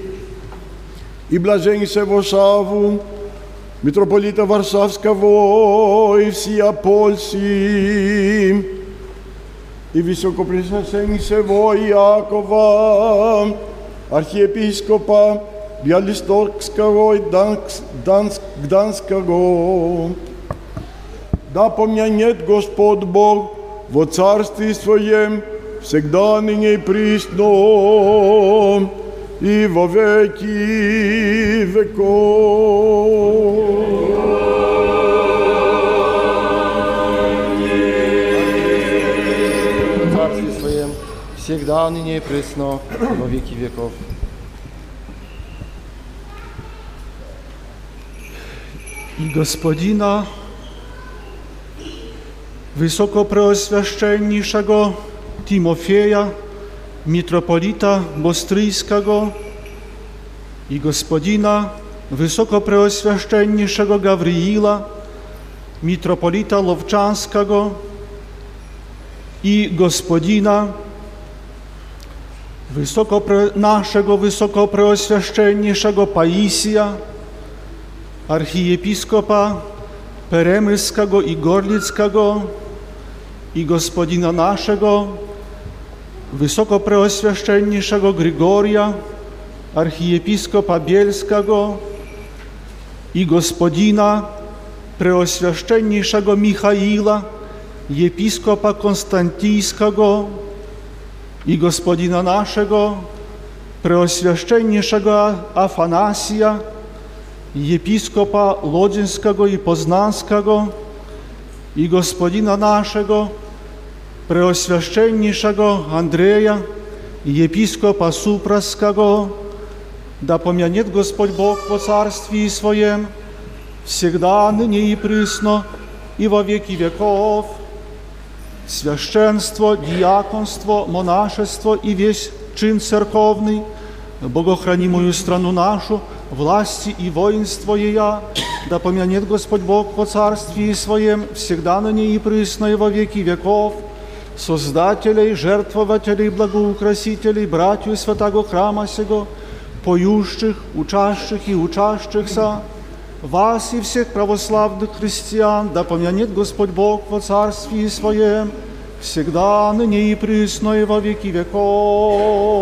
S7: и блаженнейшего Шаву, митрополита Варшавского и всея Польши, и высокопресвященнейшего Иакова, архиепископа Биалисторгского и Данс- Данс- Гданского. Да помянет Господь Бог во Царстве Своем всегда ныне и присно и во веки веков.
S13: в Царстве Своем, всегда, ныне и пресно, и во веки веков.
S14: i gospodina wysokopreoswiaszczenniszego Timofieja, mitropolita bostryjskiego i gospodina wysokopreoswiaszczenniszego Gawriila, mitropolita lowczanskiego i gospodina wysokopre, naszego wysokopreoswiaszczenniszego Paisja, archiepiskopa Peremyskiego i Gorlickiego, i gospodina naszego Wysokopreoswieszczenniejszego Grygoria, archiepiskopa Bielskiego i gospodina Preoswieszczenniejszego Michaila, episkopa Konstantijskiego i gospodina naszego Preoswieszczenniejszego Afanasja, episkopa Lodzинskiego i Poznanskiego i gospodina naszego Preoswieszczenniejszego Andrzeja i episkopa Supraskiego, да помянет Господь Бог во Царстве Своем, всегда, ныне и присно, и во веки веков. Священство, диаконство, монашество и весь чин церковный, богохранимую страну нашу, власти и воинство ея, да помянет Господь Бог во Царстве Своем, всегда ныне и присно, и во веки веков, Создателей, жертвователей, благоукрасителей, братью святого храма сего, поющих, учащих и учащихся, вас и всех православных христиан, да помянет Господь Бог во Царстве Своем, всегда, ныне и присно, и во веки веков.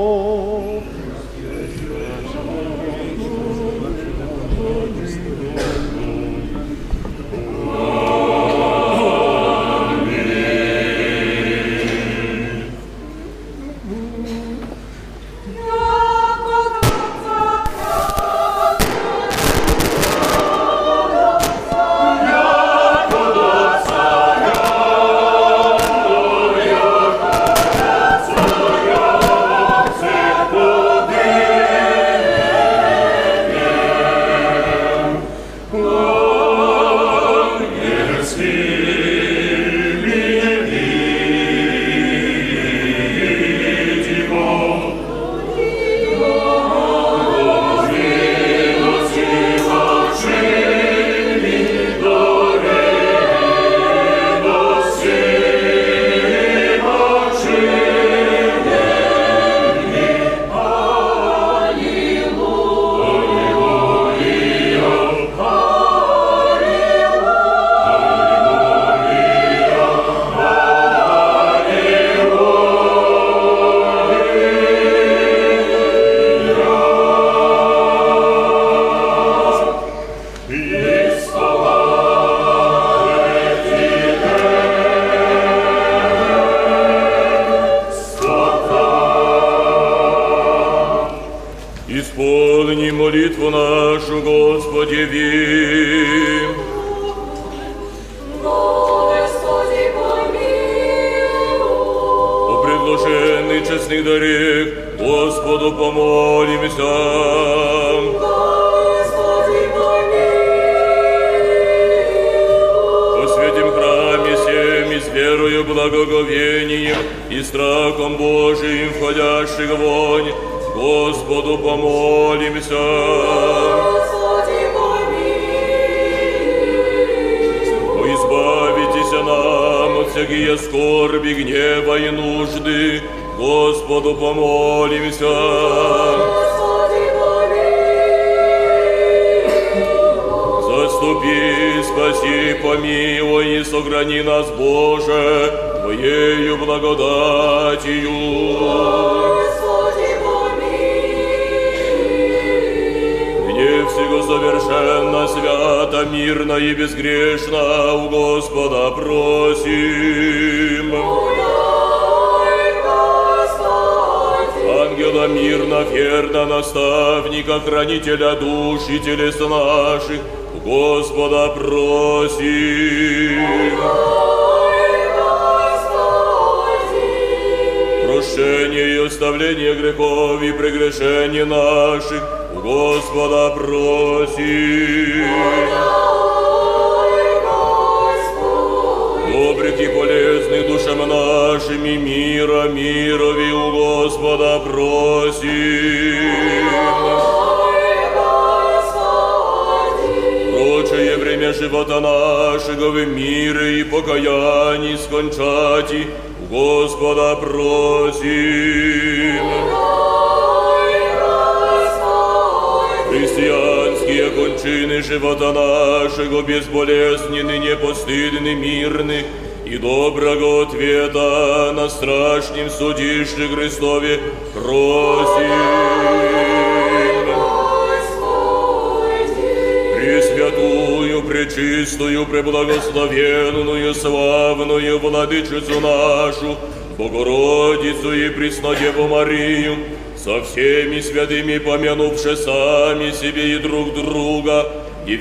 S8: прочими, помянувши сами себе и друг друга, и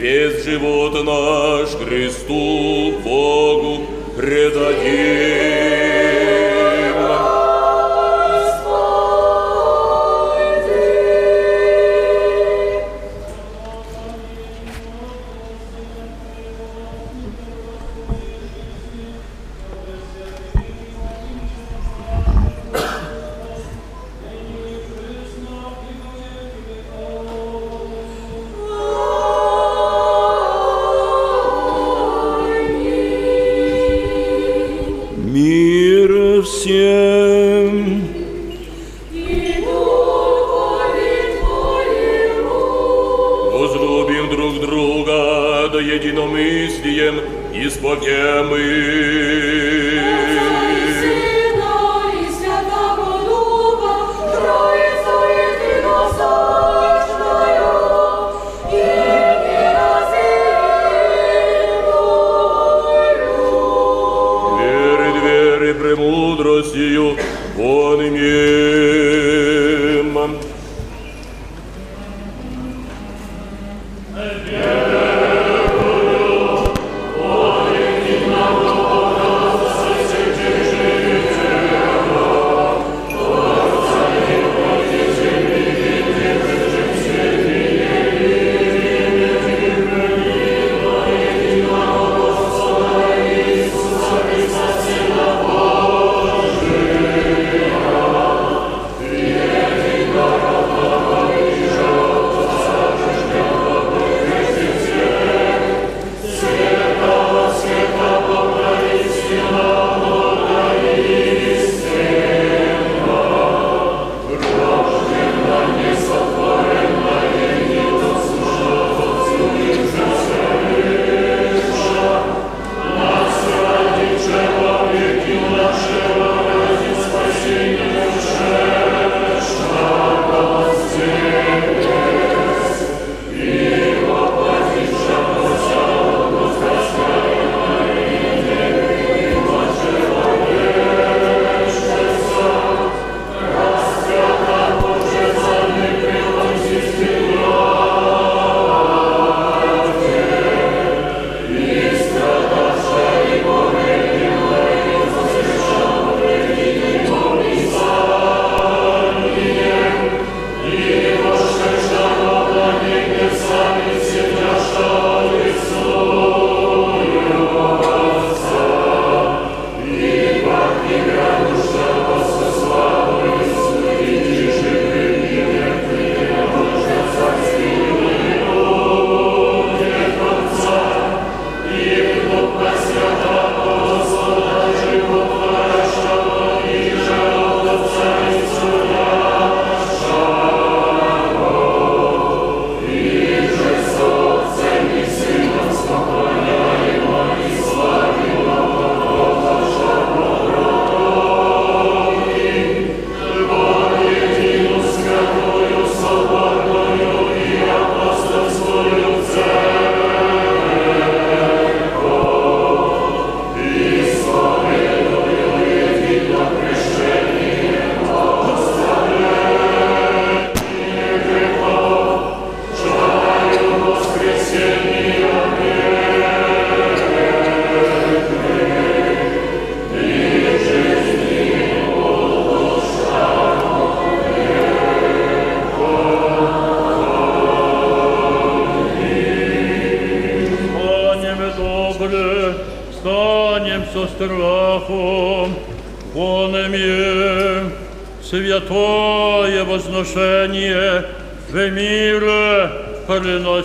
S8: друга да единомыслием
S4: исповемы.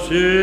S4: see.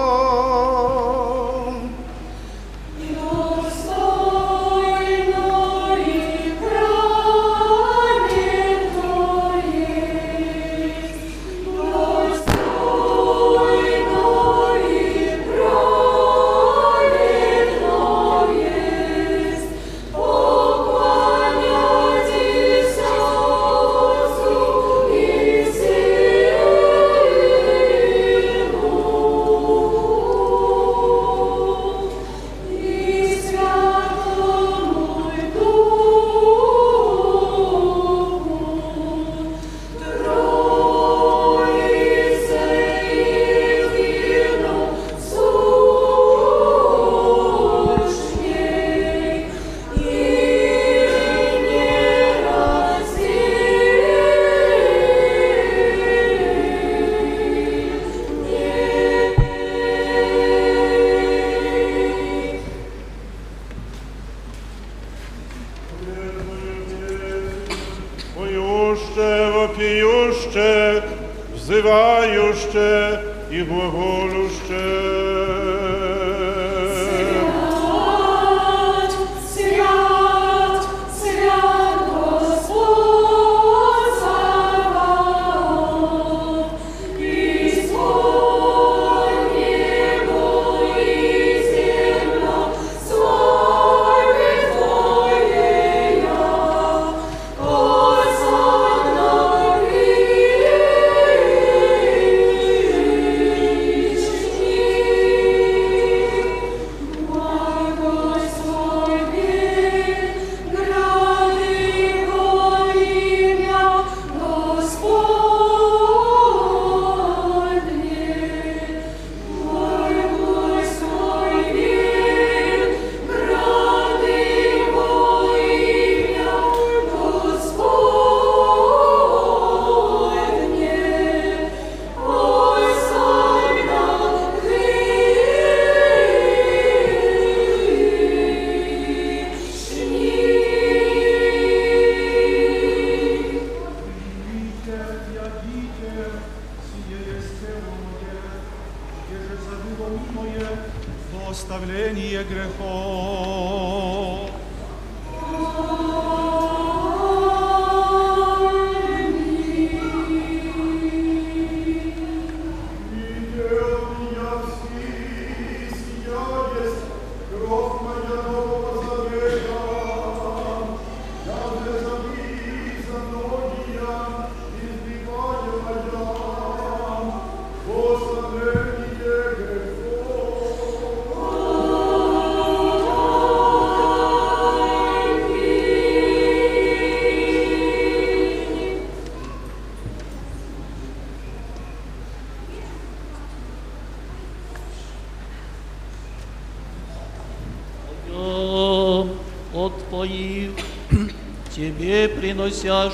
S15: seus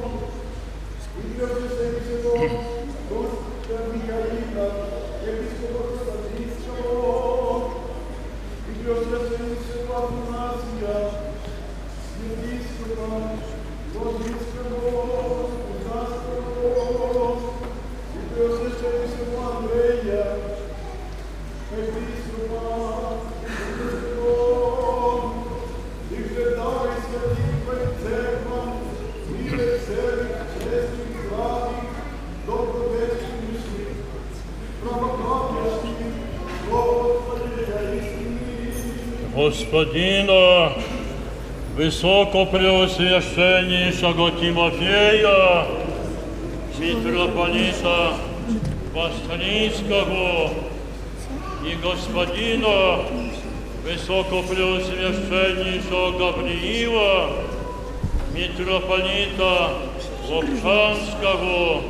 S15: Deus abençoe, Senhor, e disse para
S2: nós, Deus disse para
S7: nós, Господина,
S2: Високопреосвященнішого Тимофея, митрополита Вастринского и Господина Высокопреосвященнейшего Гавриила, митрополита Лобчанского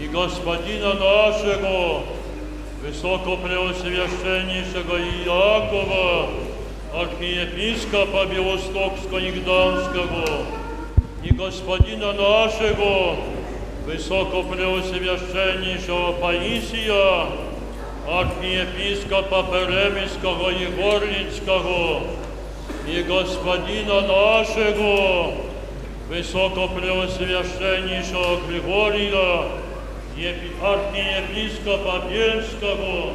S2: и Господина нашего Высокопреосвященнейшего Иакова, архиепископа Белостокского и Гданского и господина нашего, высокопреосвященнейшего Паисия, архиепископа Перемиского и Горницкого, и господина нашего, высокопреосвященнейшего Григория, архиепископа Бельского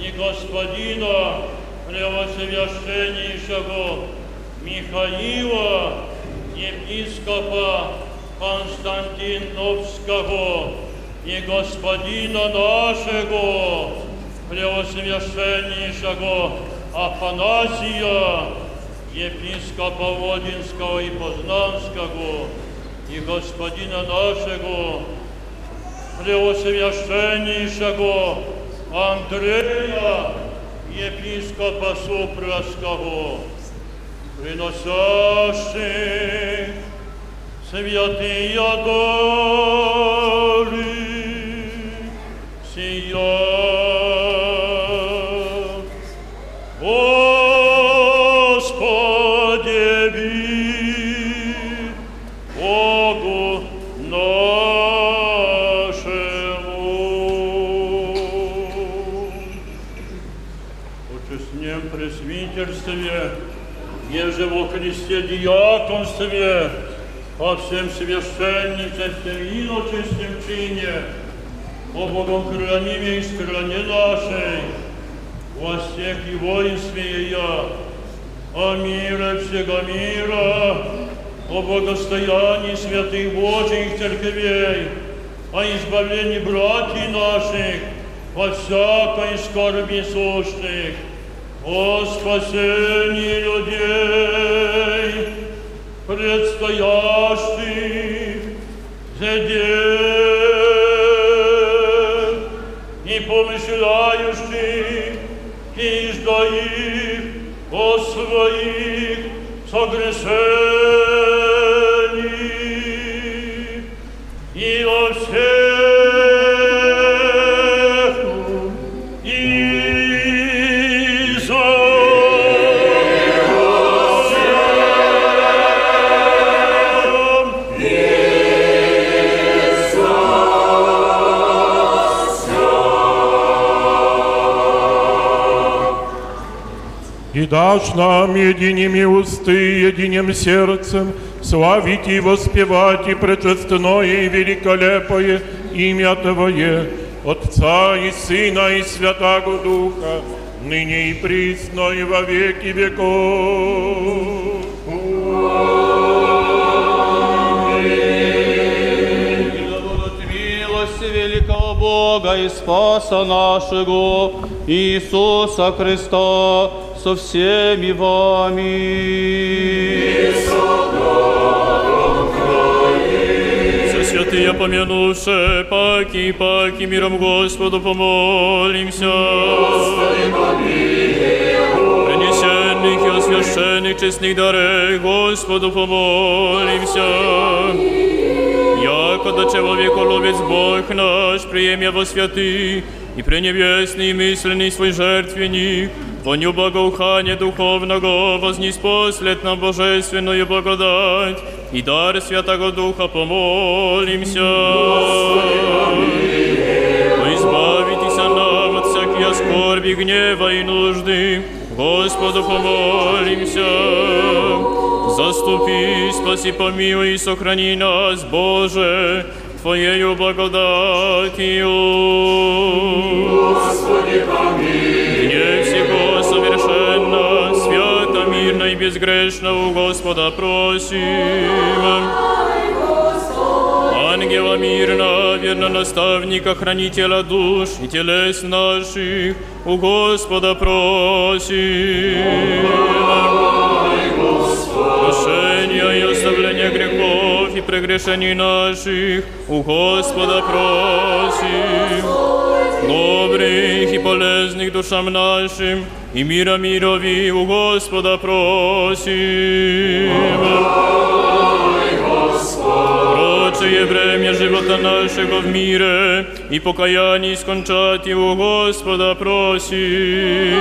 S2: и господина Преосвященнейшего Михаила, епископа Константиновского, и господина нашего Преосвященнейшего Афанасия, епископа Водинского и Познанского, и господина нашего Преосвященнейшего Андрея, episcopa supra scaho, rinosasce, se via ti adori, Signore. Христе диаконстве, по всем священничестве и иночестем чине, о хранимой стране нашей, во всех и воинстве я, о мире всего мира, о благостоянии святых Божьих церквей, о избавлении братьев наших, во всякой скорби сущих, о спасении людей, предстоящих задел и помышляющих, и ждаих о своих согрешениях И
S16: дашь нам единими усты, единым сердцем, славить и воспевать и пречестное и великолепое имя Твое, Отца и Сына и Святаго Духа, ныне и присно и во веки веков.
S15: великого Бога и Спаса нашего Иисуса Христа со всеми вами.
S10: Все святые помянувшие, паки и паки, миром Господу помолимся. Принесенных и освященных честных дарей Господу помолимся. Яко до человеколовец Бог наш, приемя во святый и пренебесный мысленный свой жертвенник, воню благоухания духовного вознеспослед нам божественную благодать и дар Святого Духа помолимся. Но избавитесь нам от всякой скорби, гнева и нужды, Господу помолимся. Заступи, спаси, помилуй и сохрани нас, Боже, Твоею благодатью.
S5: Господи, помилуй.
S10: Гнев всего совершенно, свято, мирно и безгрешно у Господа просим. Ангела мирно, верно наставника, хранителя душ и телес наших, у Господа просим. Прощения и оставления грехов и прегрешений наших, у Господа просим. Добрых и полезных душам нашим, и мира мирови у Господа просим. Прочее время живота нашего в мире и покаяние скончать его Господа просим.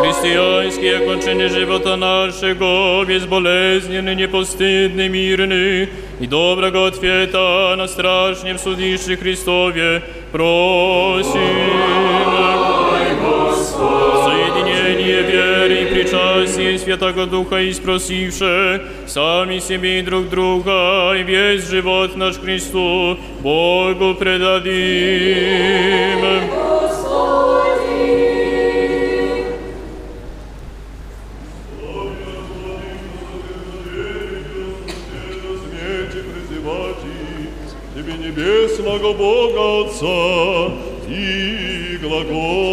S10: Христианские окончание живота нашего, безболезненный, непостыдный, мирный и доброго ответа на страшнем судище Христове просим. Соединение веры и причастие Святого Духа и спросивше сами себе и друг друга, и весь живот наш Христу Богу предадим.
S17: Бога Отца и глаголати.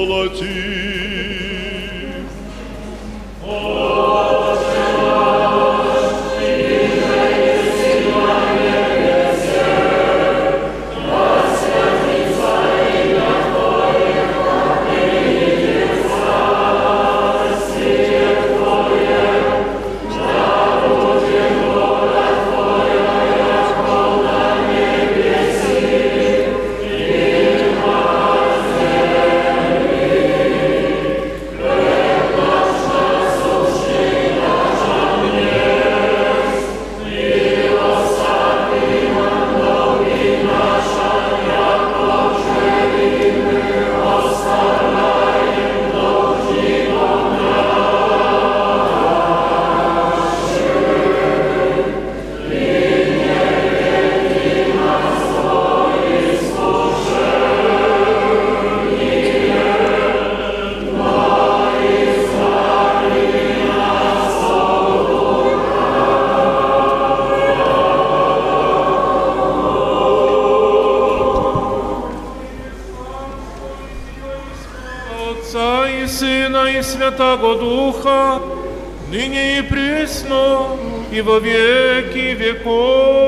S4: Веков.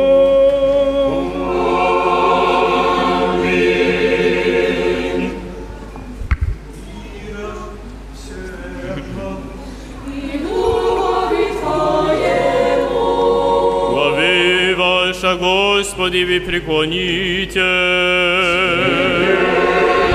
S18: Твоєму.
S10: Глави ваша, Господи, ви преклоните.
S19: Благодатью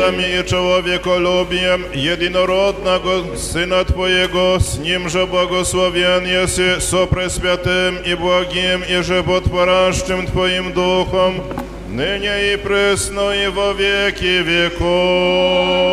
S19: щедротами и человеколюбием единородного Сына Твоего, с Ним же благословен еси со Пресвятым и благим и животворящим Твоим Духом, ныне и пресно и во веки веков.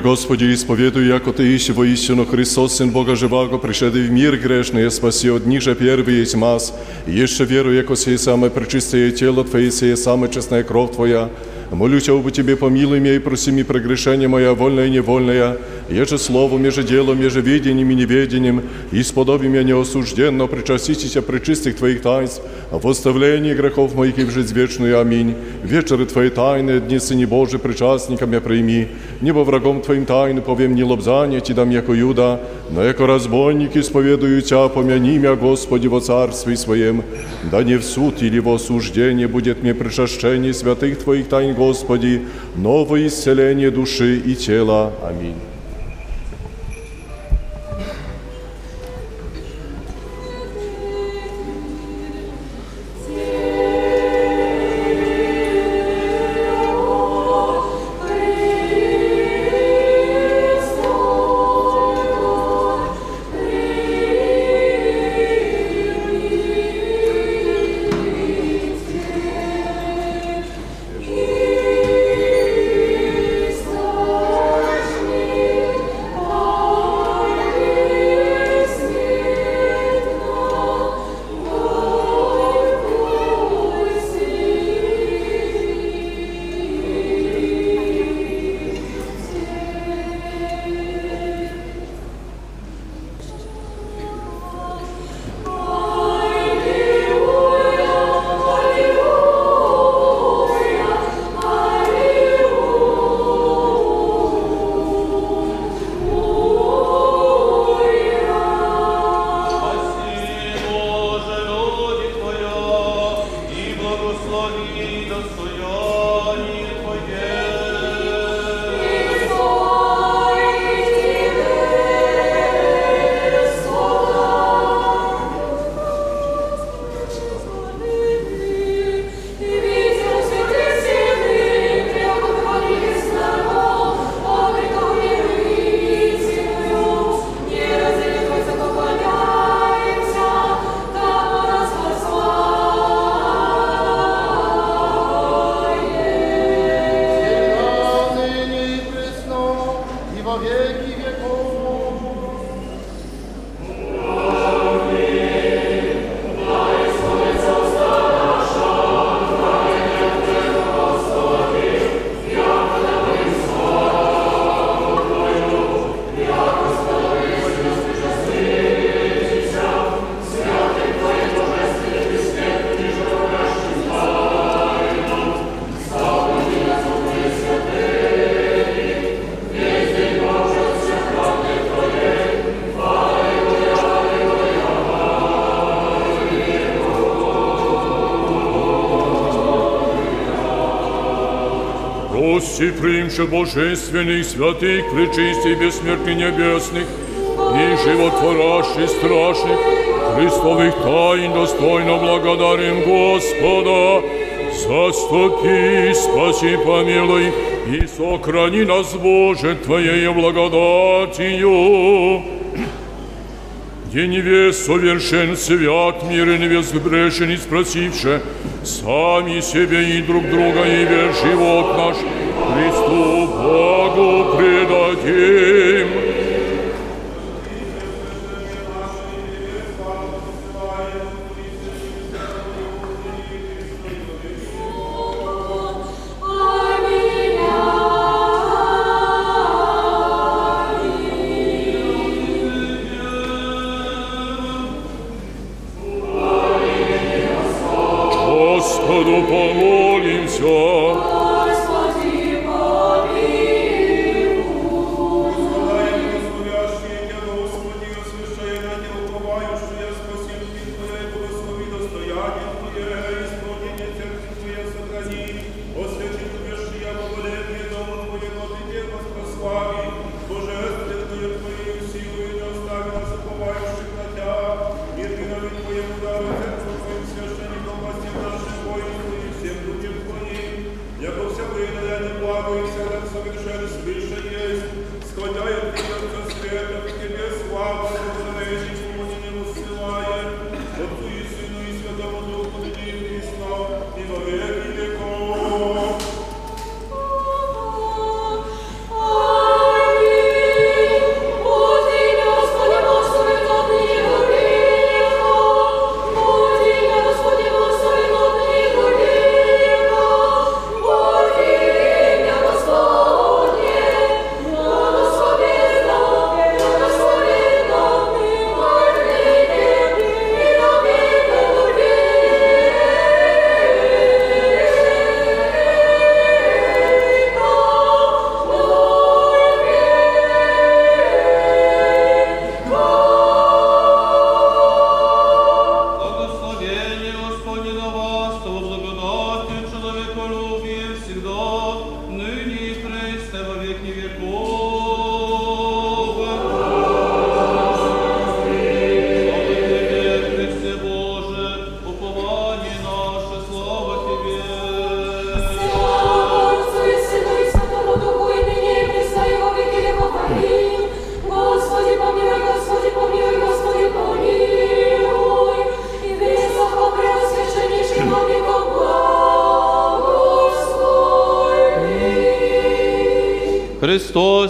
S20: Господи,
S21: исповедуй, яко Ты ищи воистину Христос, Сын Бога живаго, пришедший в мир грешный, и спаси от ниже первый есть мас. И еще веруй, яко сие самое пречистое тело Твое, сие самая честная кровь Твоя. Молюся об Тебе, помилуй меня и проси ми прегрешение мое, вольное и невольное, еже словом, еже делом, еже видением и неведением, и сподоби меня неосужденно причаститесь пречистых Твоих таинств, в оставлении грехов моих и в жизнь вечную. Аминь. Вечеры Твои тайны, дни Сыне Божий, причастником я прими, небо врагом Твоим тайны, повем не лобзание Ти дам, яко Юда, но яко разбойник исповедую Тя, помяни меня, Господи, во Царстве Своем, да не в суд или в осуждение будет мне причащение святых Твоих тайн, Господи, новое исцеление души и тела. Аминь.
S5: Прости, примши божественных, святых, пречистей, бессмертных, небесных, и животворящих, страшных, Христовых тайн достойно благодарим Господа. Заступи, спаси, помилуй, и сохрани нас, Боже, Твоею благодатью. День невест совершен, свят, мирен, безгрешен, и спросивши, сами себе и друг друга, и весь живот наш Христу Богу предадим.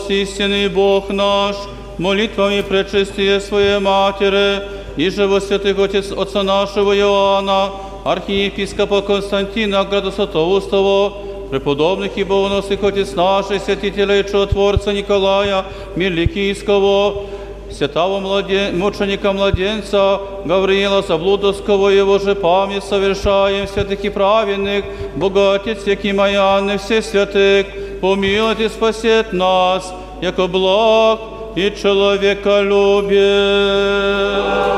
S15: Христос, истинный Бог наш, молитвами пречестия Своей Матери, и живо святых Отец Отца нашего Иоанна, архиепископа Константина Градосотоустого, преподобных и богоносных Отец наших, святителя и чудотворца Николая Меликийского, святого младен... мученика младенца Гавриила Заблудовского, его же память совершаем святых и праведных, Богатец, Яким Иоанны, все святых, помилует и спасет нас, яко благ и человеколюбие.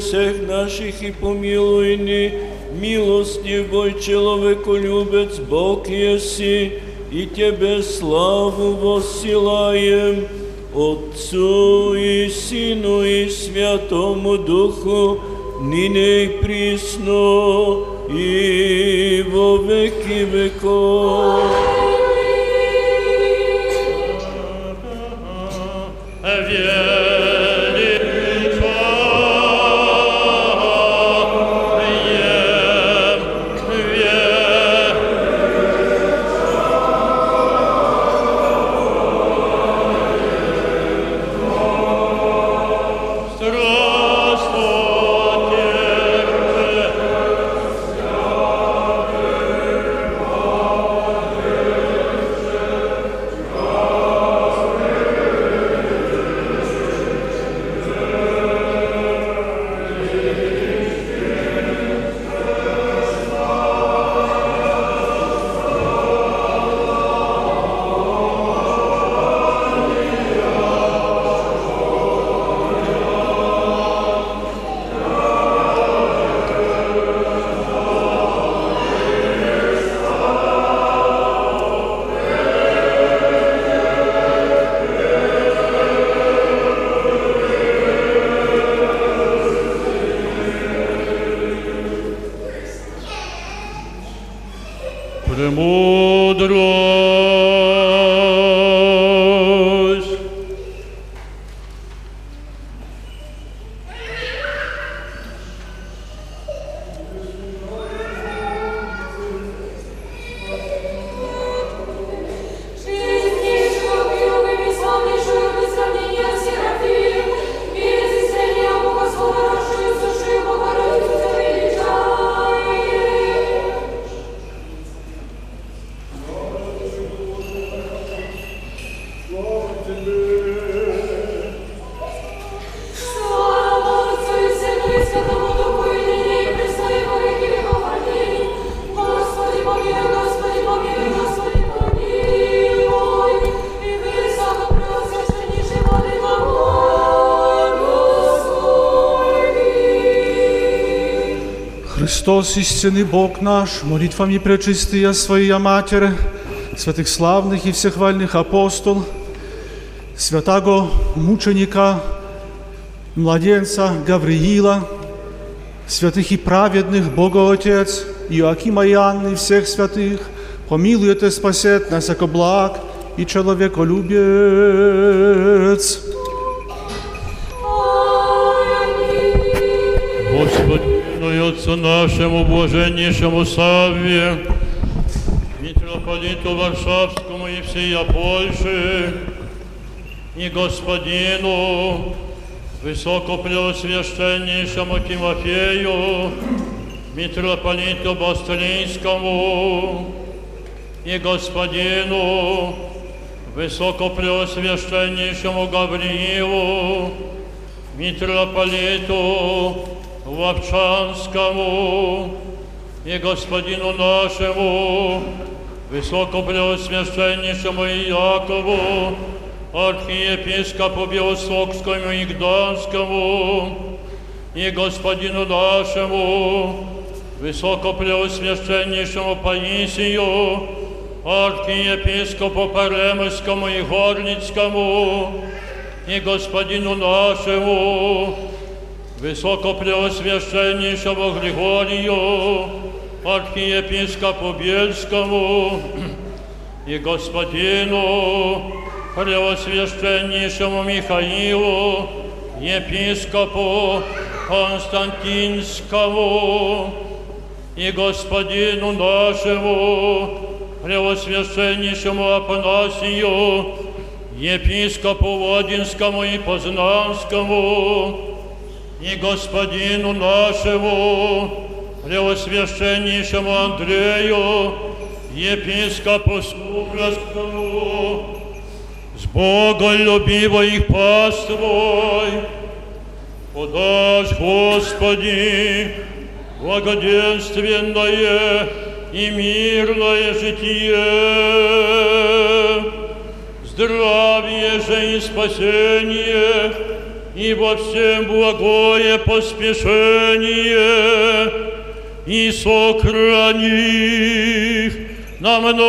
S22: Гресех наших, и помилуй ни, милостив, бой, человеколюбец, Бог еси, и Тебе славу воссылаем, Отцу и Сыну и Святому Духу, ныне и присно, и во веки веков.
S14: Христос, истинный Бог наш, молитвами пречистия Своя Матерь, святых славных и всехвальных апостол, святаго мученика, младенца Гавриила, святых и праведных Бога Отец, Иоакима и Анны, всех святых, помилует и спасет нас, яко благ и человеколюбец.
S2: Отцу нашему блаженнейшему Савве, митрополиту Варшавскому и всея Польши, и Господину, высокопреосвященнейшему Тимофею, митрополиту Бастринскому, и Господину, высокопреосвященнейшему Гавриилу, митрополиту Вовчанскому и господину нашему, высокопреосвященнейшему Иакову, архиепископу Белостокскому и Гданскому, и господину нашему, высокопреосвященнейшему Паисию, архиепископу Паремскому и Горницкому, и господину нашему, высокопреосвященнейшему Григорию, архиепископу Бельскому, и господину Преосвященнейшему Михаилу, епископу Константинскому и господину нашему Преосвященнейшему Апанасию, епископу Водинскому и Познанскому, и господину нашему Преосвященнейшему Андрею, епископу Сугорскому, с Боголюбивой паствой, подашь, Господи, благоденственное и мирное житие, здравие же и спасение, и во всем благое поспешение, и сохрани их на многое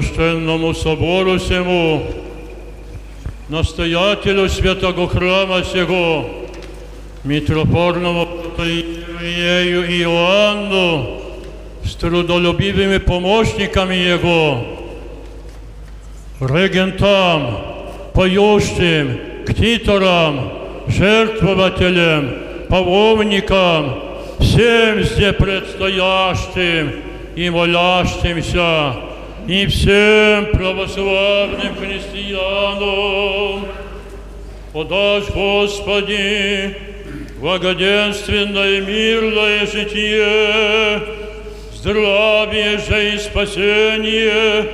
S2: священному собору сему, настоятелю святого храма сего, митрофорному протоиерею Иоанну, с трудолюбивыми помощниками его, регентам, поющим, ктиторам, жертвователям, паломникам, всем здесь предстоящим и молящимся, и всем православным христианам. Подашь, Господи, благоденственное мирное житие, здравие же и спасение,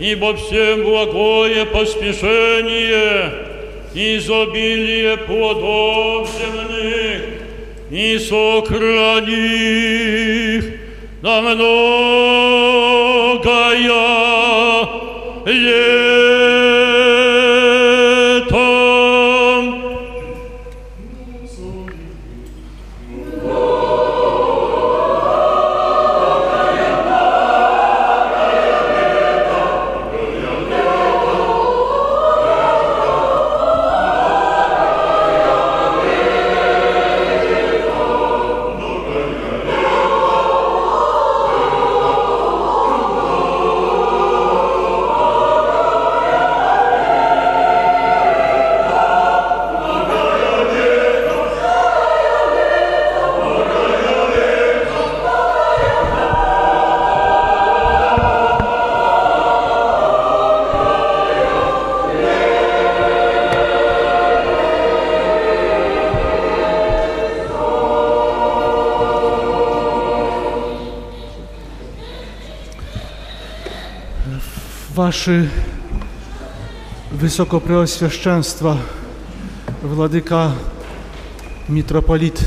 S2: ибо всем благое поспешение, изобилие плодов земных, и сохрани их на
S14: Wаше Wysokopреосвященство, Wladyka Mitropolit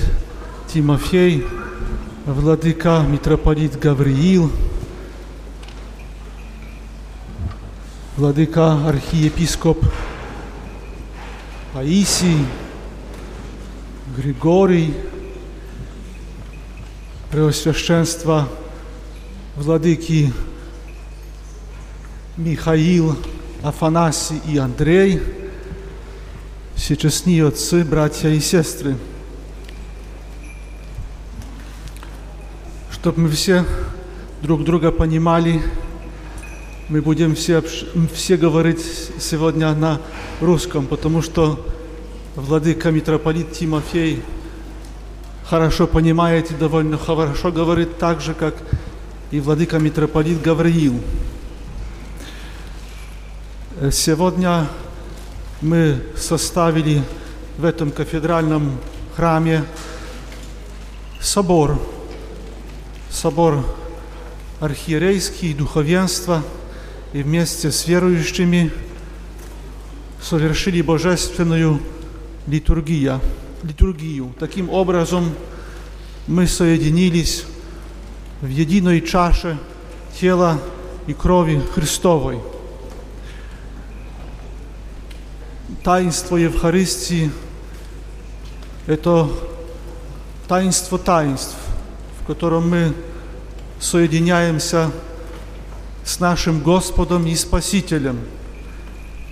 S14: Тимофей, Wladyka Mitropolit Gawryil, Wladyka Archiepiskop Paisий, Григорий, Преосвященства Владыки Михаил, Афанасий и Андрей, всечестные отцы, братья и сестры, чтобы мы все друг друга понимали, мы будем все, все говорить сегодня на русском, потому что владыка митрополит Тимофей хорошо понимает и довольно хорошо говорит так же, как и владыка митрополит Гавриил. Сегодня мы составили в этом кафедральном храме собор, собор архиерейский, духовенства, и вместе с верующими совершили божественную литургию. литургию. Таким образом, мы соединились в единой чаше тела и крови Христовой. Таинство Евхаристии – это таинство таинств, в котором мы соединяемся с нашим Господом и Спасителем,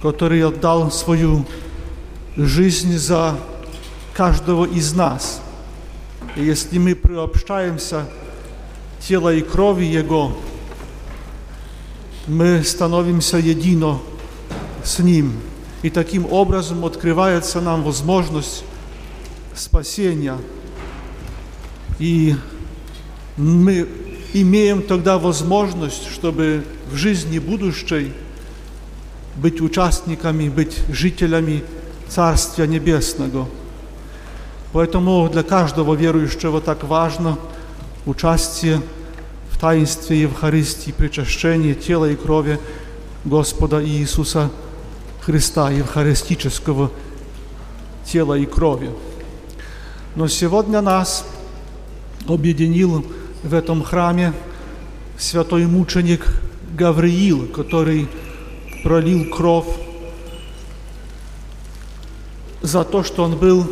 S14: который отдал свою жизнь за каждого из нас. И если мы приобщаемся тела и крови Его, мы становимся едино с Ним. И таким образом открывается нам возможность спасения. И мы имеем тогда возможность, чтобы в жизни будущей быть участниками, быть жителями Царствия Небесного. Поэтому для каждого верующего так важно участие в таинстве Евхаристии, причащение тела и крови Господа Иисуса Христа, евхаристического тела и крови. Но сегодня нас объединил в этом храме святой мученик Гавриил, который пролил кровь за то, что он был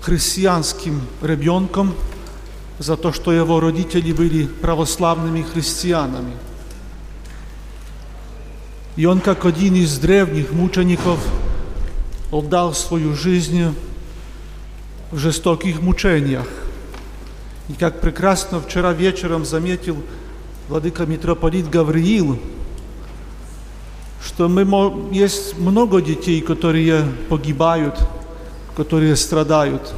S14: христианским ребенком, за то, что его родители были православными христианами. И он, как один из древних мучеников, отдал свою жизнь в жестоких мучениях. И как прекрасно вчера вечером заметил владыка митрополит Гавриил, что мы, есть много детей, которые погибают, которые страдают.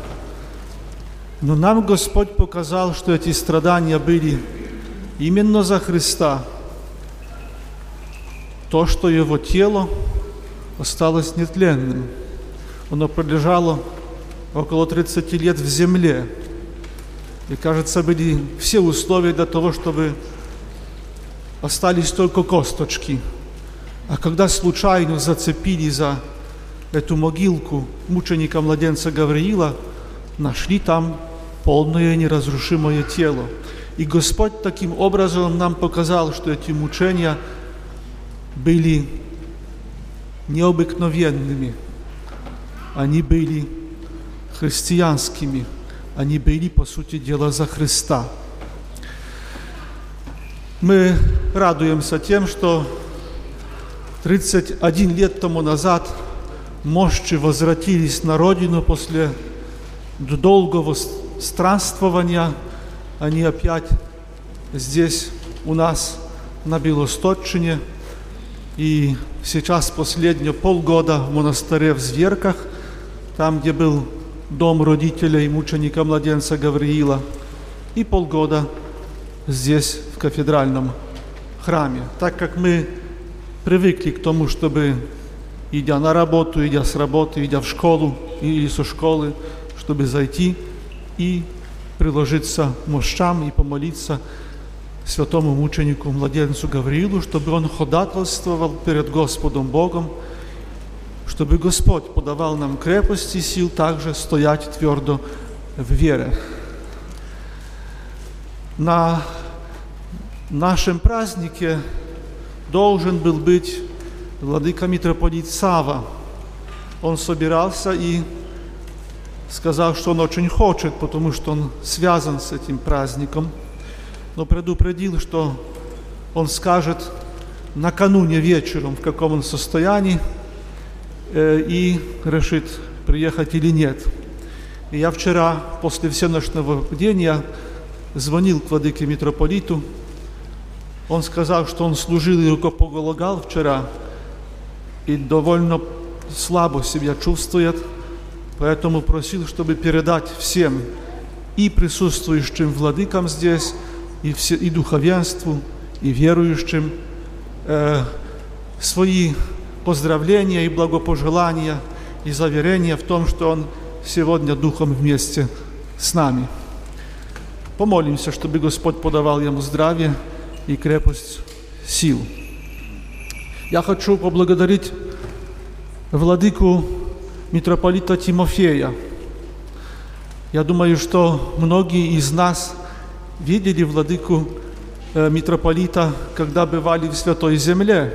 S14: Но нам Господь показал, что эти страдания были именно за Христа. То, что Его тело осталось нетленным. Оно пролежало около 30 лет в земле. И, кажется, были все условия для того, чтобы остались только косточки. А когда случайно зацепили за эту могилку мученика-младенца Гавриила, нашли там полное неразрушимое тело. И Господь таким образом нам показал, что эти мучения были необыкновенными. Они были христианскими – они были, по сути дела, за Христа. Мы радуемся тем, что 31 лет тому назад мощи возвратились на родину после долгого странствования. Они опять здесь у нас на Белосточине. И сейчас последние полгода в монастыре в Зверках, там, где был дом родителей мученика-младенца Гавриила и полгода здесь, в кафедральном храме. Так как мы привыкли к тому, чтобы, идя на работу, идя с работы, идя в школу или со школы, чтобы зайти и приложиться мощам и помолиться святому мученику младенцу Гавриилу, чтобы он ходатайствовал перед Господом Богом, чтобы Господь подавал нам крепости и сил также стоять твердо в вере. На нашем празднике должен был быть владыка митрополит Сава. Он собирался и сказал, что он очень хочет, потому что он связан с этим праздником, но предупредил, что он скажет накануне вечером, в каком он состоянии, э, и решит, приехать или нет. И я вчера, после всеночного бдения, звонил к владыке митрополиту. Он сказал, что он служил и рукополагал вчера, и довольно слабо себя чувствует, поэтому просил, чтобы передать всем и присутствующим владыкам здесь, и, все, и духовенству, и верующим э, свои поздравления и благопожелания и заверения в том, что он сегодня духом вместе с нами. Помолимся, чтобы Господь подавал ему здравие и крепость сил. Я хочу поблагодарить владыку митрополита Тимофея. Я думаю, что многие из нас видели владыку э, митрополита, когда бывали в Святой Земле.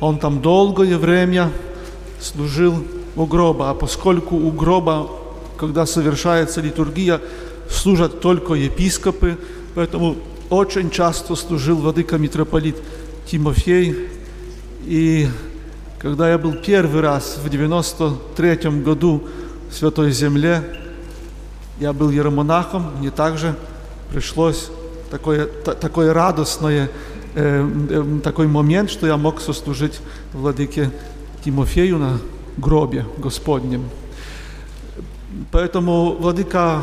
S14: Он там долгое время служил у гроба, а поскольку у гроба, когда совершается литургия, служат только епископы, поэтому очень часто служил владыка митрополит Тимофей. И когда я был первый раз в 93 году в Святой Земле, я был еромонахом, мне также пришлось такое, такое радостное, э, э, такой момент, что я мог сослужить владыке Тимофею на гробе Господнем. Поэтому владыка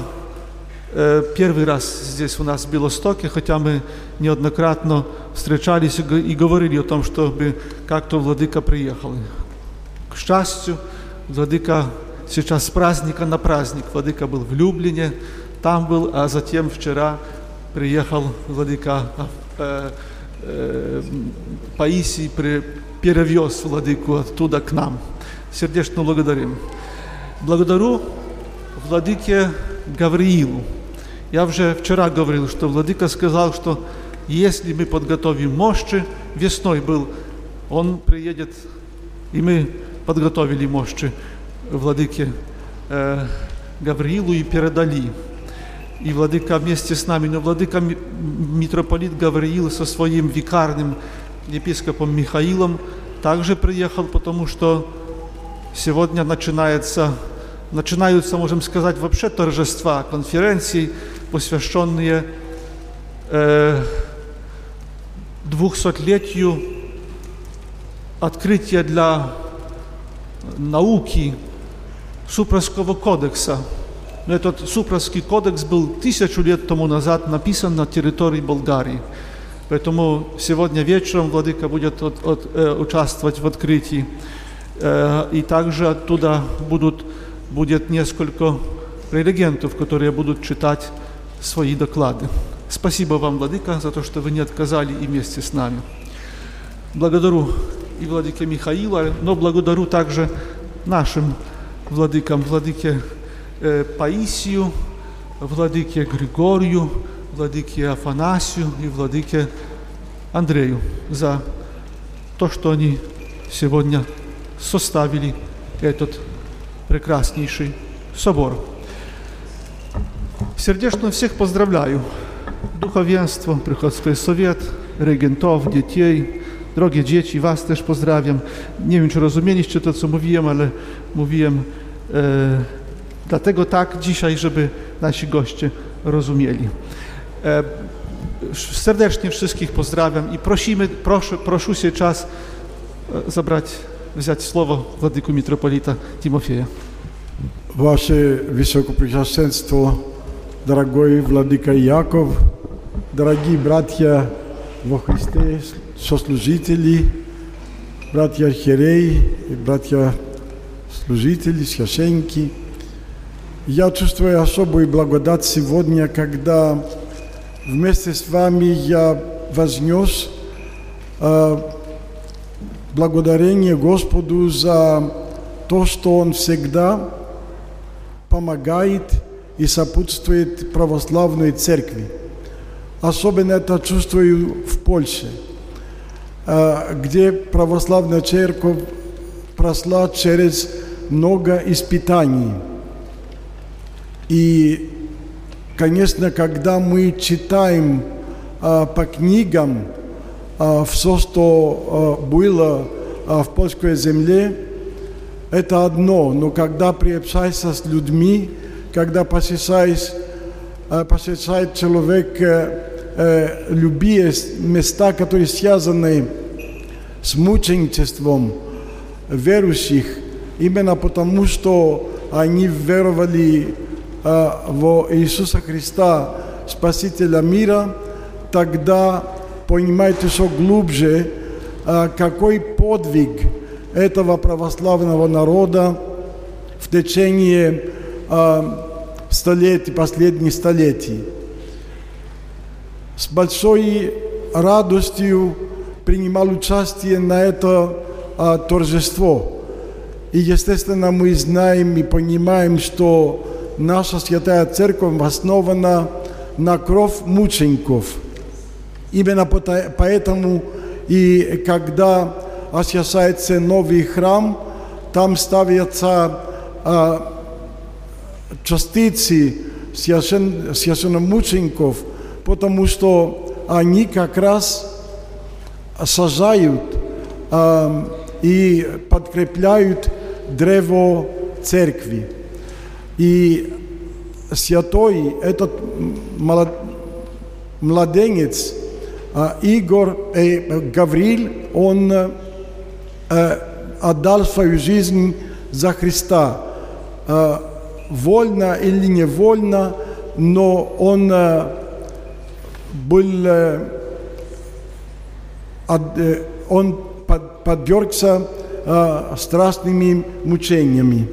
S14: э, первый раз здесь у нас в Белостоке, хотя мы неоднократно встречались и говорили о том, чтобы как-то владыка приехал. К счастью, владыка сейчас с праздника на праздник. Владыка был в Люблине, там был, а затем вчера приехал владыка э, э, Паисий, при, перевез владыку оттуда к нам. Сердечно благодарим. Благодарю владыке Гавриилу. Я уже вчера говорил, что владыка сказал, что если мы подготовим мощи, весной был, он приедет, и мы подготовили мощи владыке э, Гавриилу и передали. И владыка вместе с нами, но владыка митрополит Гавриил со своим викарным епископом Михаилом также приехал, потому что сегодня начинается, начинаются, можем сказать, вообще торжества, конференции, посвященные э, двухсотлетию открытия для науки Супровского кодекса. Но этот Супровский кодекс был тысячу лет тому назад написан на территории Болгарии. Поэтому сегодня вечером Владыка будет от, от, э, участвовать в открытии. Э, и также оттуда будут, будет несколько прелегентов, которые будут читать свои доклады. Спасибо вам, Владыка, за то, что вы не отказали и вместе с нами. Благодарю и Владыке Михаила, но благодарю также нашим владыкам, владыке э, Паисию, владыке Григорию, владыке Афанасию и владыке Андрею за то, что они сегодня составили этот прекраснейший собор. Сердечно всех поздравляю. Духовенство, Приходской совет, регентов, детей, Drogie dzieci, Was też pozdrawiam. Nie wiem, czy rozumieliście to, co mówiłem, ale mówiłem e, dlatego tak dzisiaj, żeby nasi goście rozumieli. E, serdecznie wszystkich pozdrawiam i prosimy, proszę, proszę się czas e, zabrać, wziąć słowo Władyku Mitropolita Timofeja.
S7: Wasze Высокопресвященство, дорогой Владыка Яков, дорогие братья во Христе, сослужители, братья архиереи, братья служители, священники. Я чувствую особую благодать сегодня, когда вместе с вами я вознес э, благодарение Господу за то, что Он всегда помогает и сопутствует православной церкви. Особенно это чувствую в Польше, э, где православная церковь прошла через много испытаний. И, конечно, когда мы читаем э, по книгам э, все, что э, было э, в польской земле, это одно, но когда приобщаешься с людьми, когда посещаешь, э, посещает человек э, э, любые места, которые связаны с мученичеством верующих, именно потому что они веровали в Иисуса Христа, Спасителя мира, тогда понимаете еще глубже, э, какой подвиг этого православного народа в течение э, столетий, последних столетий. С большой радостью принимал участие на это торжество. И, естественно, мы знаем и понимаем, что наша Святая Церковь основана на кровь мучеников. Именно поэтому и когда освящается новый храм, там ставятся а, частицы священ, священномучеников, потому что они как раз сажают а, и подкрепляют древо церкви. И святой этот младенец а, Игорь э, Гавриль, он э, отдал свою жизнь за Христа. Э, вольно или невольно, но он э, был, э, э, он под, подвергся э, страшными мучениями.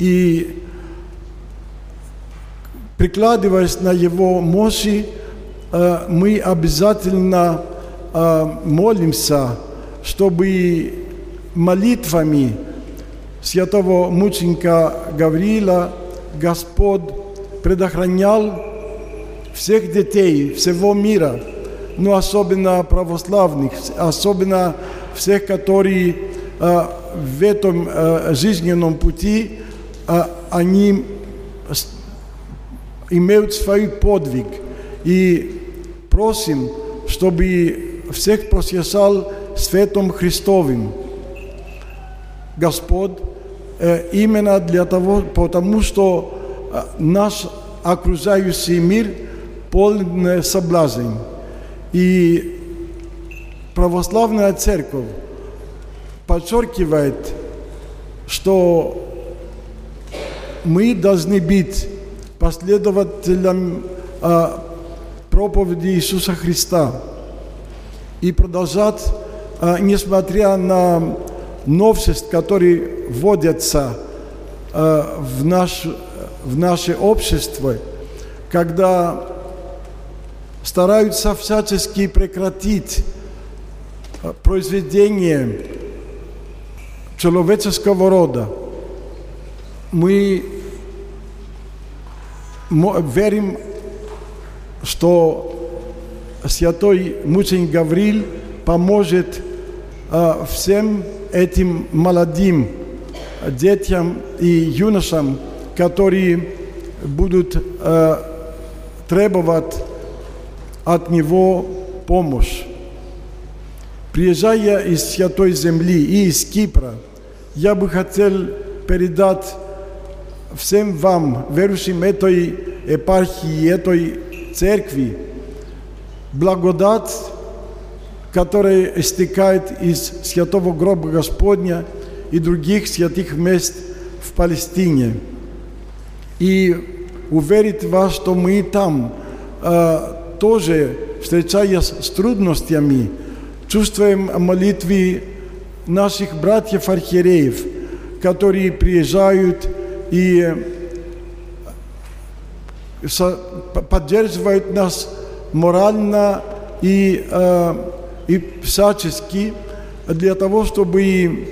S7: И прикладываясь на его мощи, э, мы обязательно э, молимся, чтобы молитвами святого мученика Гавриила Господь предохранял всех детей всего мира, но особенно православных, особенно всех, которые э, в этом жизненном пути они имеют свой подвиг. И просим, чтобы всех просвещал Светом Христовым. Господь э, именно для того, потому что э, наш окружающий мир полный соблазн. И православная церковь подчеркивает, что мы должны быть последователем э, проповеди Иисуса Христа и продолжать, э, несмотря на новшеств, которые вводятся э, в, наш, в наше общество, когда стараются всячески прекратить произведение человеческого рода. Мы верим, что святой мученик Гавриль поможет э, всем этим молодым детям и юношам, которые будут э, требовать от него помощь. Приезжая из Святой Земли и из Кипра, я бы хотел передать всем вам, верующим этой епархии, этой церкви, благодать, которая истекает из Святого Гроба Господня и других святых мест в Палестине. И уверить вас, что мы там э, тоже, встречаясь с трудностями, чувствуем молитвы наших братьев-архиереев, которые приезжают и со- п- поддерживают нас морально и, э, и всячески для того, чтобы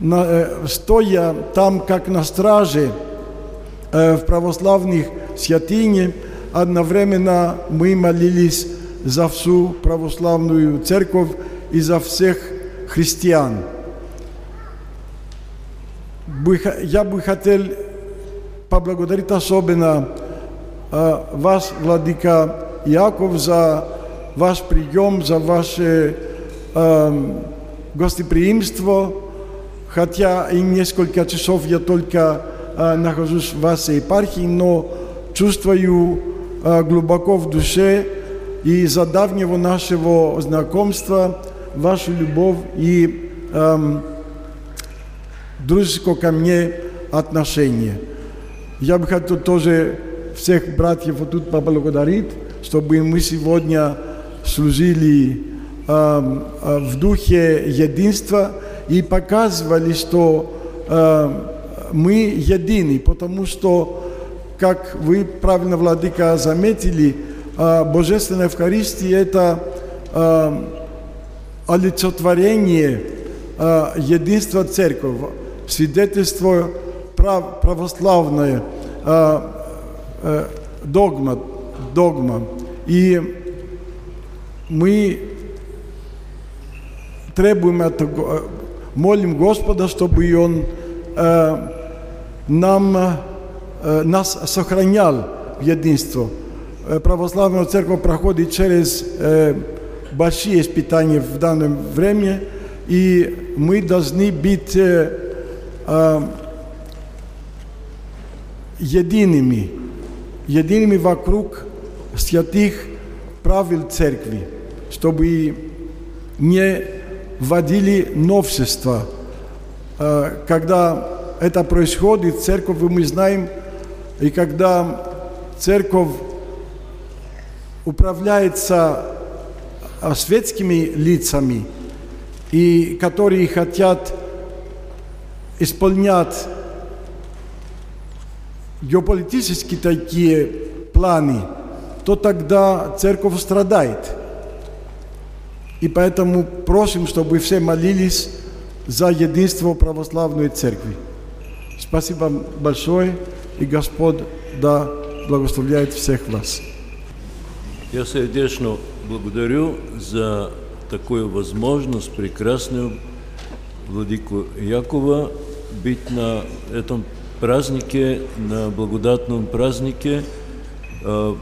S7: на- э, стоя там, как на страже э, в православных святыне, одновременно мы молились за всю православную церковь и за всех христиан. Я бы хотел поблагодарить особенно э, вас, Владыка Яков, за ваш прием, за ваше э, гостеприимство, хотя и несколько часов я только э, нахожусь в вашей епархии, но чувствую э, глубоко в душе и за давнего нашего знакомства вашу любовь и эм, дружеское ко мне отношение. Я бы хотел тоже всех братьев вот тут поблагодарить, чтобы мы сегодня служили эм, э, в духе единства и показывали, что э, мы едины, потому что, как вы правильно, Владыка, заметили, э, Божественная Евхаристия – это э, олицетворение э, единства церкви, свидетельство прав, православное, э, э, догма, догма. И мы требуем это, го- молим Господа, чтобы Он э, нам, э, нас сохранял в единство. Э, Православная церковь проходит через э, большие испытания в данное время, и мы должны быть э, э, едиными, едиными вокруг святых правил церкви, чтобы не вводили новшества. Э, Когда это происходит, церковь, мы знаем, и когда церковь управляется а, светскими лицами, и которые хотят исполнять геополитические такие планы, то тогда церковь страдает. И поэтому просим, чтобы все молились за единство православной церкви. Спасибо большое, и Господь да благословляет всех вас.
S22: Я сердечно благодарю за такую возможность, прекрасную Владику Якова, быть на этом празднике, на благодатном празднике, э,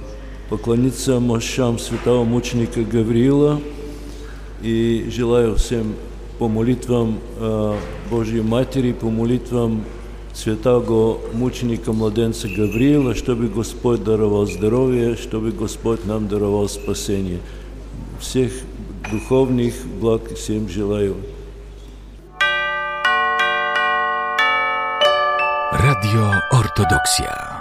S22: поклониться мощам святого мученика Гавриила и желаю всем по молитвам э, Божьей Матери, по молитвам святого мученика младенца Гавриила, чтобы Господь даровал здоровье, чтобы Господь нам даровал спасение. Всех духовных благ всем желаю.
S1: Radio Ortodoksja.